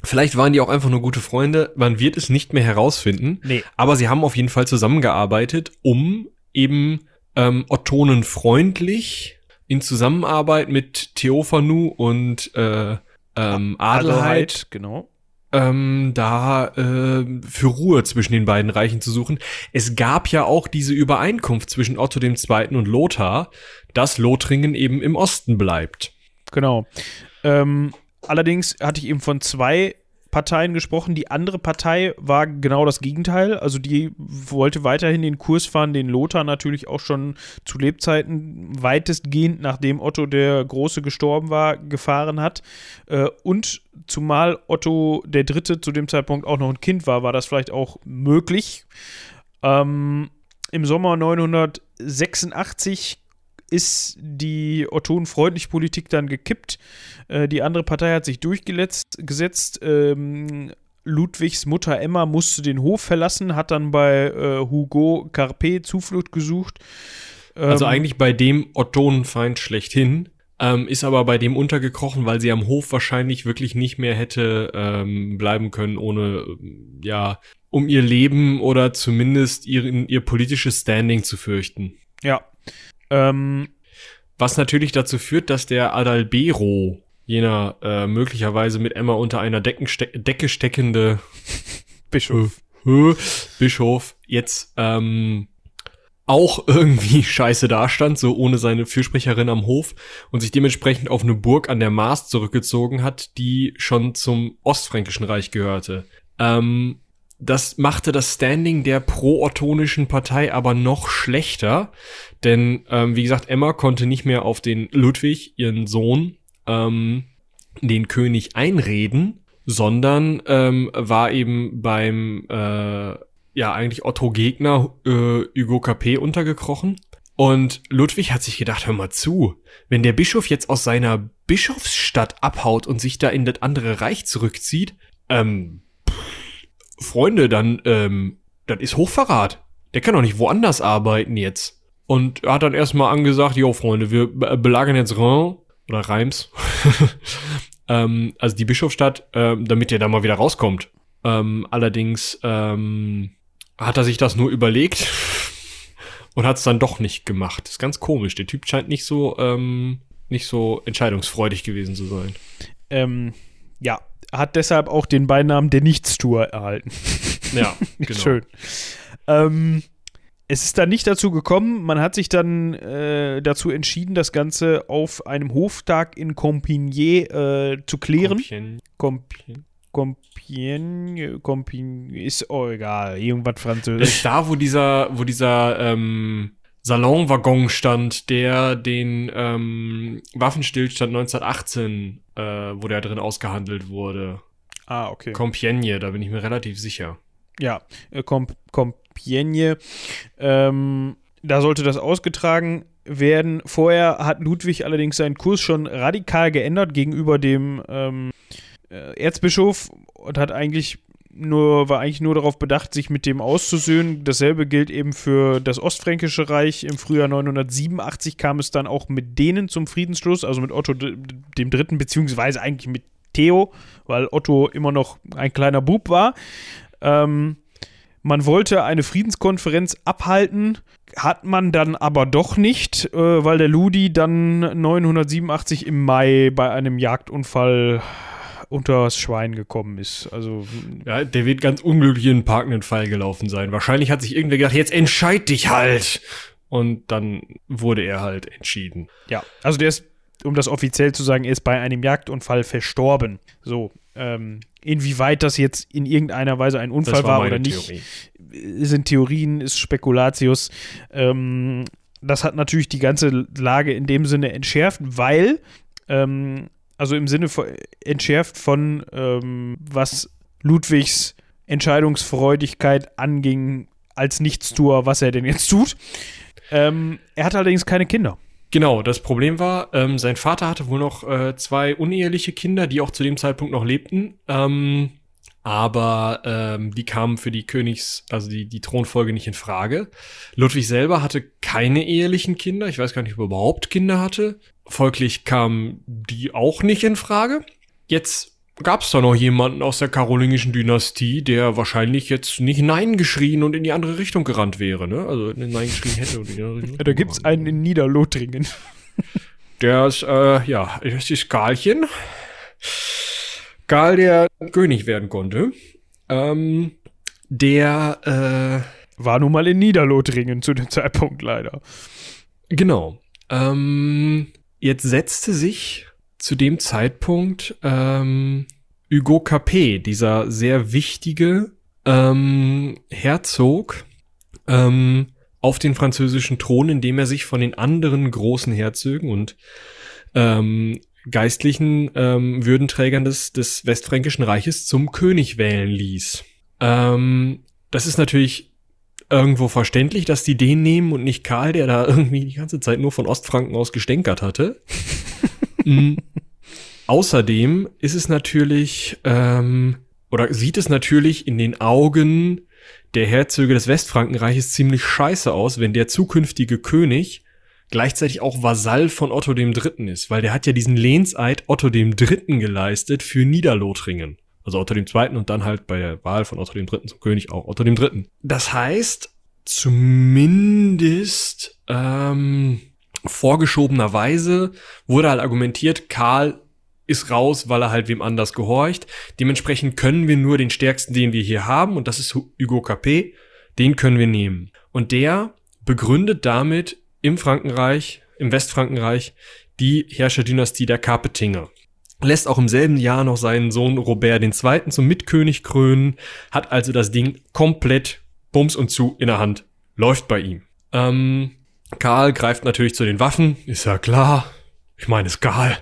vielleicht waren die auch einfach nur gute Freunde. Man wird es nicht mehr herausfinden. Nee. Aber sie haben auf jeden Fall zusammengearbeitet, um eben ähm, Ottonen freundlich in Zusammenarbeit mit Theophanu und äh, ähm, Adelheid, genau. Ähm, da äh, für Ruhe zwischen den beiden Reichen zu suchen. Es gab ja auch diese Übereinkunft zwischen Otto II. und Lothar, dass Lothringen eben im Osten bleibt. Genau. Ähm, allerdings hatte ich eben von zwei Parteien gesprochen. Die andere Partei war genau das Gegenteil. Also die wollte weiterhin den Kurs fahren, den Lothar natürlich auch schon zu Lebzeiten weitestgehend, nachdem Otto der Große gestorben war, gefahren hat. Äh, und zumal Otto der Dritte zu dem Zeitpunkt auch noch ein Kind war, war das vielleicht auch möglich. Ähm, Im Sommer 986 ist die ottonenfreundliche Politik dann gekippt. Äh, die andere Partei hat sich durchgesetzt. Ähm, Ludwigs Mutter Emma musste den Hof verlassen, hat dann bei äh, Hugo Carpe Zuflucht gesucht. Also Ähm, eigentlich bei dem Ottonenfeind schlechthin, ähm, ist aber bei dem untergekrochen, weil sie am Hof wahrscheinlich wirklich nicht mehr hätte ähm, bleiben können, ohne, ähm, ja, um ihr Leben oder zumindest ihren, ihr politisches Standing zu fürchten. Ja. Ähm, Was natürlich dazu führt, dass der Adalbero, jener äh, möglicherweise mit Emma unter einer Deckenste Decke steckende Bischof. Bischof, jetzt ähm, auch irgendwie scheiße dastand, so ohne seine Fürsprecherin am Hof und sich dementsprechend auf eine Burg an der Maas zurückgezogen hat, die schon zum Ostfränkischen Reich gehörte. Ähm, das machte das Standing der pro-ottonischen Partei aber noch schlechter, denn ähm, wie gesagt, Emma konnte nicht mehr auf den Ludwig, ihren Sohn, ähm, den König einreden, sondern ähm, war eben beim äh, ja eigentlich Otto Gegner äh, Hugo Capet untergekrochen. Und Ludwig hat sich gedacht, hör mal zu, wenn der Bischof jetzt aus seiner Bischofsstadt abhaut und sich da in das andere Reich zurückzieht, ähm, Freunde, dann, ähm, das ist Hochverrat. Der kann doch nicht woanders arbeiten jetzt. Und er hat dann erstmal angesagt, jo Freunde, wir be- belagern jetzt Reims oder Reims, ähm, also die Bischofsstadt, ähm, damit der da mal wieder rauskommt. Ähm, allerdings ähm, hat er sich das nur überlegt und hat es dann doch nicht gemacht. ist ganz komisch. Der Typ scheint nicht so ähm, nicht so entscheidungsfreudig gewesen zu sein. ähm, ja, hat deshalb auch den Beinamen der Nichtstour erhalten. Ja, genau. Schön. Ähm, es ist dann nicht dazu gekommen. Man hat sich dann äh, dazu entschieden, das Ganze auf einem Hoftag in Compiègne äh, zu klären. Compiègne. Compi Compiègne, Compiègne, ist oh, egal, irgendwas Das Französisch. ist da, wo dieser, wo dieser ähm, Salonwaggon stand, der den ähm, Waffenstillstand 1918, äh, wo der drin ausgehandelt wurde. Ah, okay. Compiègne, da bin ich mir relativ sicher. Ja, äh, Com Compiègne. Ähm, da sollte das ausgetragen werden. Vorher hat Ludwig allerdings seinen Kurs schon radikal geändert gegenüber dem ähm, äh, Erzbischof und hat eigentlich nur, war eigentlich nur darauf bedacht, sich mit dem auszusöhnen. Dasselbe gilt eben für das Ostfränkische Reich. Im Frühjahr 987 kam es dann auch mit denen zum Friedensschluss, also mit Otto dem Dritten, beziehungsweise eigentlich mit Theo, weil Otto immer noch ein kleiner Bub war. Ähm, man wollte eine Friedenskonferenz abhalten, hat man dann aber doch nicht, äh, weil der Ludi dann 987 im Mai bei einem Jagdunfall unter das Schwein gekommen ist. Also Ja, der wird ganz unglücklich in einen parkenden Fall gelaufen sein. Wahrscheinlich hat sich irgendwer gedacht, jetzt entscheid dich halt. Und dann wurde er halt entschieden. ja, also der ist, um das offiziell zu sagen, er ist bei einem Jagdunfall verstorben. So, ähm, inwieweit das jetzt in irgendeiner Weise ein Unfall war, oder nicht, sind Theorien, ist Spekulatius. Ähm, das hat natürlich die ganze Lage in dem Sinne entschärft, weil, ähm, also im Sinne von, entschärft von, ähm, was Ludwigs Entscheidungsfreudigkeit anging, als Nichtstuer, was er denn jetzt tut. Ähm, er hat allerdings keine Kinder. Genau, das Problem war, ähm, sein Vater hatte wohl noch äh, zwei uneheliche Kinder, die auch zu dem Zeitpunkt noch lebten. Ähm, aber ähm, die kamen für die Königs, also die, die Thronfolge nicht in Frage. Ludwig selber hatte keine ehelichen Kinder. Ich weiß gar nicht, ob er überhaupt Kinder hatte. Folglich kamen die auch nicht in Frage. Jetzt gab es da noch jemanden aus der karolingischen Dynastie, der wahrscheinlich jetzt nicht Nein geschrien und in die andere Richtung gerannt wäre. Ne? Also Nein geschrien hätte und in die andere Richtung Da gibt es einen in Niederlothringen. Der ist, äh, ja, das ist Karlchen. Karl, der König werden konnte. Ähm, der, äh, War nun mal in Niederlothringen zu dem Zeitpunkt leider. Genau. Ähm, jetzt setzte sich zu dem Zeitpunkt ähm, Hugo Capet, dieser sehr wichtige ähm, Herzog, ähm, auf den französischen Thron, indem er sich von den anderen großen Herzögen und ähm, geistlichen ähm, Würdenträgern des, des Westfränkischen Reiches zum König wählen ließ. Ähm, das ist natürlich irgendwo verständlich, dass die den nehmen und nicht Karl, der da irgendwie die ganze Zeit nur von Ostfranken aus gestänkert hatte. mhm. Außerdem ist es natürlich, ähm, oder sieht es natürlich in den Augen der Herzöge des Westfrankenreiches ziemlich scheiße aus, wenn der zukünftige König gleichzeitig auch Vasall von Otto dem Dritten ist, weil der hat ja diesen Lehnseid Otto dem Dritten geleistet für Niederlothringen. Also Otto dem Zweiten und dann halt bei der Wahl von Otto dem Dritten zum König auch Otto dem Dritten. Das heißt, zumindest ähm, vorgeschobenerweise wurde halt argumentiert, Karl ist raus, weil er halt wem anders gehorcht. Dementsprechend können wir nur den stärksten, den wir hier haben, und das ist Hugo Capet, den können wir nehmen. Und der begründet damit im Frankenreich, im Westfrankenreich, die Herrscherdynastie der Capetinger. Lässt auch im selben Jahr noch seinen Sohn Robert II. zum Mitkönig krönen, hat also das Ding komplett bums und zu in der Hand. Läuft bei ihm. Ähm, Karl greift natürlich zu den Waffen, ist ja klar. Ich meine, ist Karl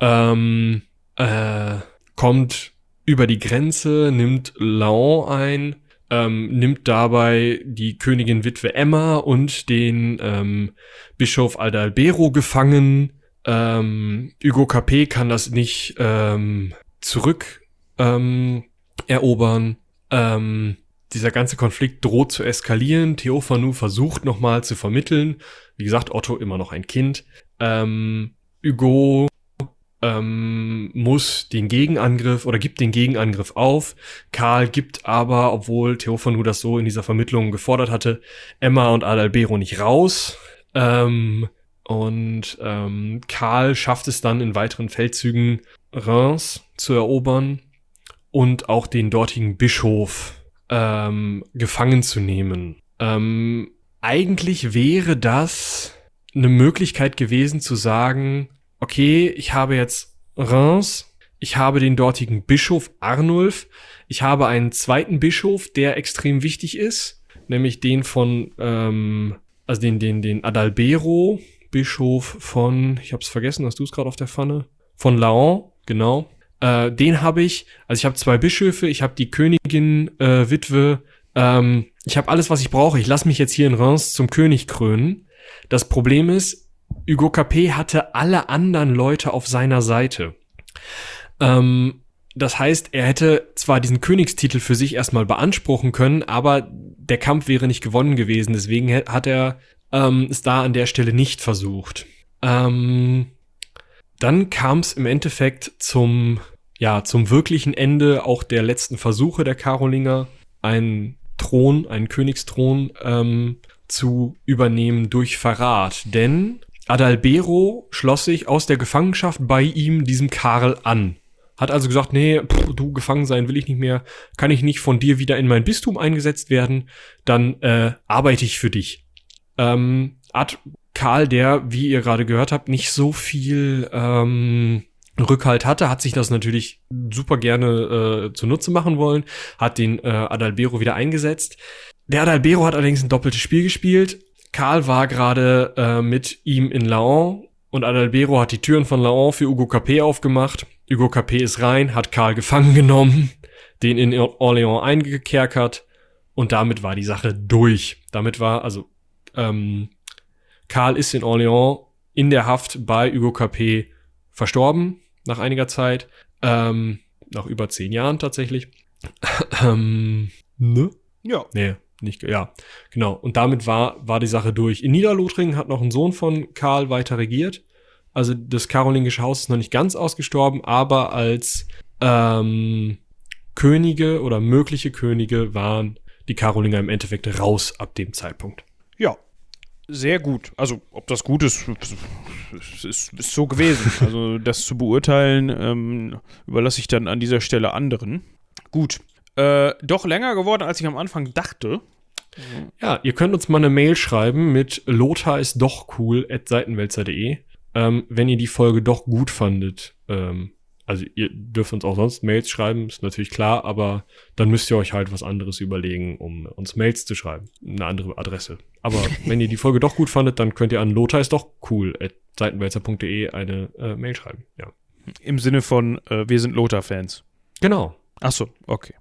ähm, äh, kommt über die Grenze, nimmt Laon ein, ähm, nimmt dabei die Königin Witwe Emma und den ähm, Bischof Adalbero gefangen. Ähm, Hugo Capet kann das nicht ähm, zurück ähm, erobern. Ähm, dieser ganze Konflikt droht zu eskalieren. Theophanu versucht nochmal zu vermitteln. Wie gesagt, Otto immer noch ein Kind. Ähm, Hugo ähm, muss den Gegenangriff oder gibt den Gegenangriff auf. Karl gibt aber, obwohl Theophanu das so in dieser Vermittlung gefordert hatte, Emma und Adalbero nicht raus. Ähm, und ähm, Karl schafft es dann in weiteren Feldzügen Reims zu erobern und auch den dortigen Bischof ähm, gefangen zu nehmen. Ähm, eigentlich wäre das eine Möglichkeit gewesen zu sagen, okay, ich habe jetzt Reims, ich habe den dortigen Bischof Arnulf, ich habe einen zweiten Bischof, der extrem wichtig ist, nämlich den von, ähm, also den, den, den Adalbero, Bischof von, ich hab's vergessen, hast du es gerade auf der Pfanne? Von Laon, genau. Äh, den habe ich, also ich habe zwei Bischöfe, ich habe die Königin, äh, Witwe, ähm, ich habe alles, was ich brauche. Ich lasse mich jetzt hier in Reims zum König krönen. Das Problem ist, Hugo Capet hatte alle anderen Leute auf seiner Seite. Ähm, das heißt, er hätte zwar diesen Königstitel für sich erstmal beanspruchen können, aber der Kampf wäre nicht gewonnen gewesen. Deswegen hat er ähm, es da an der Stelle nicht versucht. Ähm, dann kam es im Endeffekt zum, ja, zum wirklichen Ende auch der letzten Versuche der Karolinger, einen Thron, einen Königsthron ähm, zu übernehmen durch Verrat. Denn Adalbero schloss sich aus der Gefangenschaft bei ihm, diesem Karl, an. Hat also gesagt, nee, pff, du gefangen sein will ich nicht mehr, kann ich nicht von dir wieder in mein Bistum eingesetzt werden, dann äh, arbeite ich für dich. Ähm, hat Karl, der, wie ihr gerade gehört habt, nicht so viel ähm, Rückhalt hatte, hat sich das natürlich super gerne äh, zunutze machen wollen, hat den äh, Adalbero wieder eingesetzt. Der Adalbero hat allerdings ein doppeltes Spiel gespielt, Karl war gerade äh, mit ihm in Laon und Adalbero hat die Türen von Laon für Hugo Capet aufgemacht. Hugo Capet ist rein, hat Karl gefangen genommen, den in Orléans eingekerkert und damit war die Sache durch. Damit war, also, ähm, Karl ist in Orléans in der Haft bei Hugo Capet verstorben, nach einiger Zeit, ähm, nach über zehn Jahren tatsächlich. ähm, ne? Ja. Nee, nicht, ja, genau. Und damit war, war die Sache durch. In Niederlothringen hat noch ein Sohn von Karl weiter regiert. Also das karolingische Haus ist noch nicht ganz ausgestorben, aber als ähm, Könige oder mögliche Könige waren die Karolinger im Endeffekt raus ab dem Zeitpunkt. Ja. sehr gut. Also, ob das gut ist, ist, ist so gewesen. Also, das zu beurteilen, ähm, überlasse ich dann an dieser Stelle anderen. Gut. Äh, doch länger geworden, als ich am Anfang dachte. Ja, ihr könnt uns mal eine Mail schreiben mit lothar ist doch cool at seitenwälzer.de, ähm, wenn ihr die Folge doch gut fandet. Ähm, also ihr dürft uns auch sonst Mails schreiben, ist natürlich klar, aber dann müsst ihr euch halt was anderes überlegen, um uns Mails zu schreiben. Eine andere Adresse. Aber wenn ihr die Folge doch gut fandet, dann könnt ihr an lothar ist doch cool at seitenwälzer.de eine äh, Mail schreiben. Ja. Im Sinne von, äh, wir sind Lothar-Fans. Genau. Ach so, okay.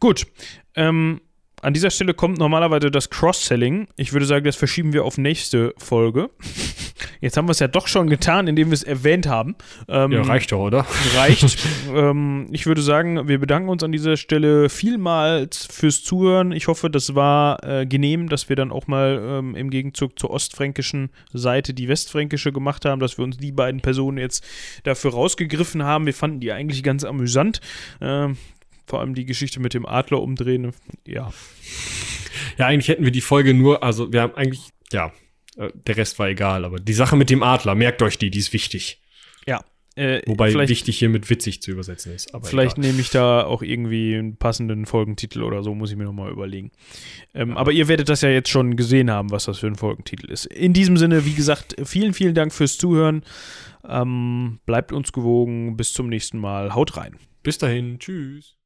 Gut. Ähm, an dieser Stelle kommt normalerweise das Cross-Selling. Ich würde sagen, das verschieben wir auf nächste Folge. Jetzt haben wir es ja doch schon getan, indem wir es erwähnt haben. Ähm, ja, reicht doch, oder? Reicht. ähm, ich würde sagen, wir bedanken uns an dieser Stelle vielmals fürs Zuhören. Ich hoffe, das war äh, genehm, dass wir dann auch mal ähm, im Gegenzug zur ostfränkischen Seite die westfränkische gemacht haben, dass wir uns die beiden Personen jetzt dafür rausgegriffen haben. Wir fanden die eigentlich ganz amüsant. Vor allem die Geschichte mit dem Adler umdrehen. Ja. Ja, eigentlich hätten wir die Folge nur, also wir haben eigentlich, ja, äh, der Rest war egal, aber die Sache mit dem Adler, merkt euch die, die ist wichtig. Ja. Äh, Wobei wichtig hier mit witzig zu übersetzen ist. vielleicht egal. nehme ich da auch irgendwie einen passenden Folgentitel oder so, muss ich mir nochmal überlegen. Ähm, ja. Aber ihr werdet das ja jetzt schon gesehen haben, was das für ein Folgentitel ist. In diesem Sinne, wie gesagt, vielen, vielen Dank fürs Zuhören. Ähm, bleibt uns gewogen. Bis zum nächsten Mal. Haut rein. Bis dahin. Tschüss.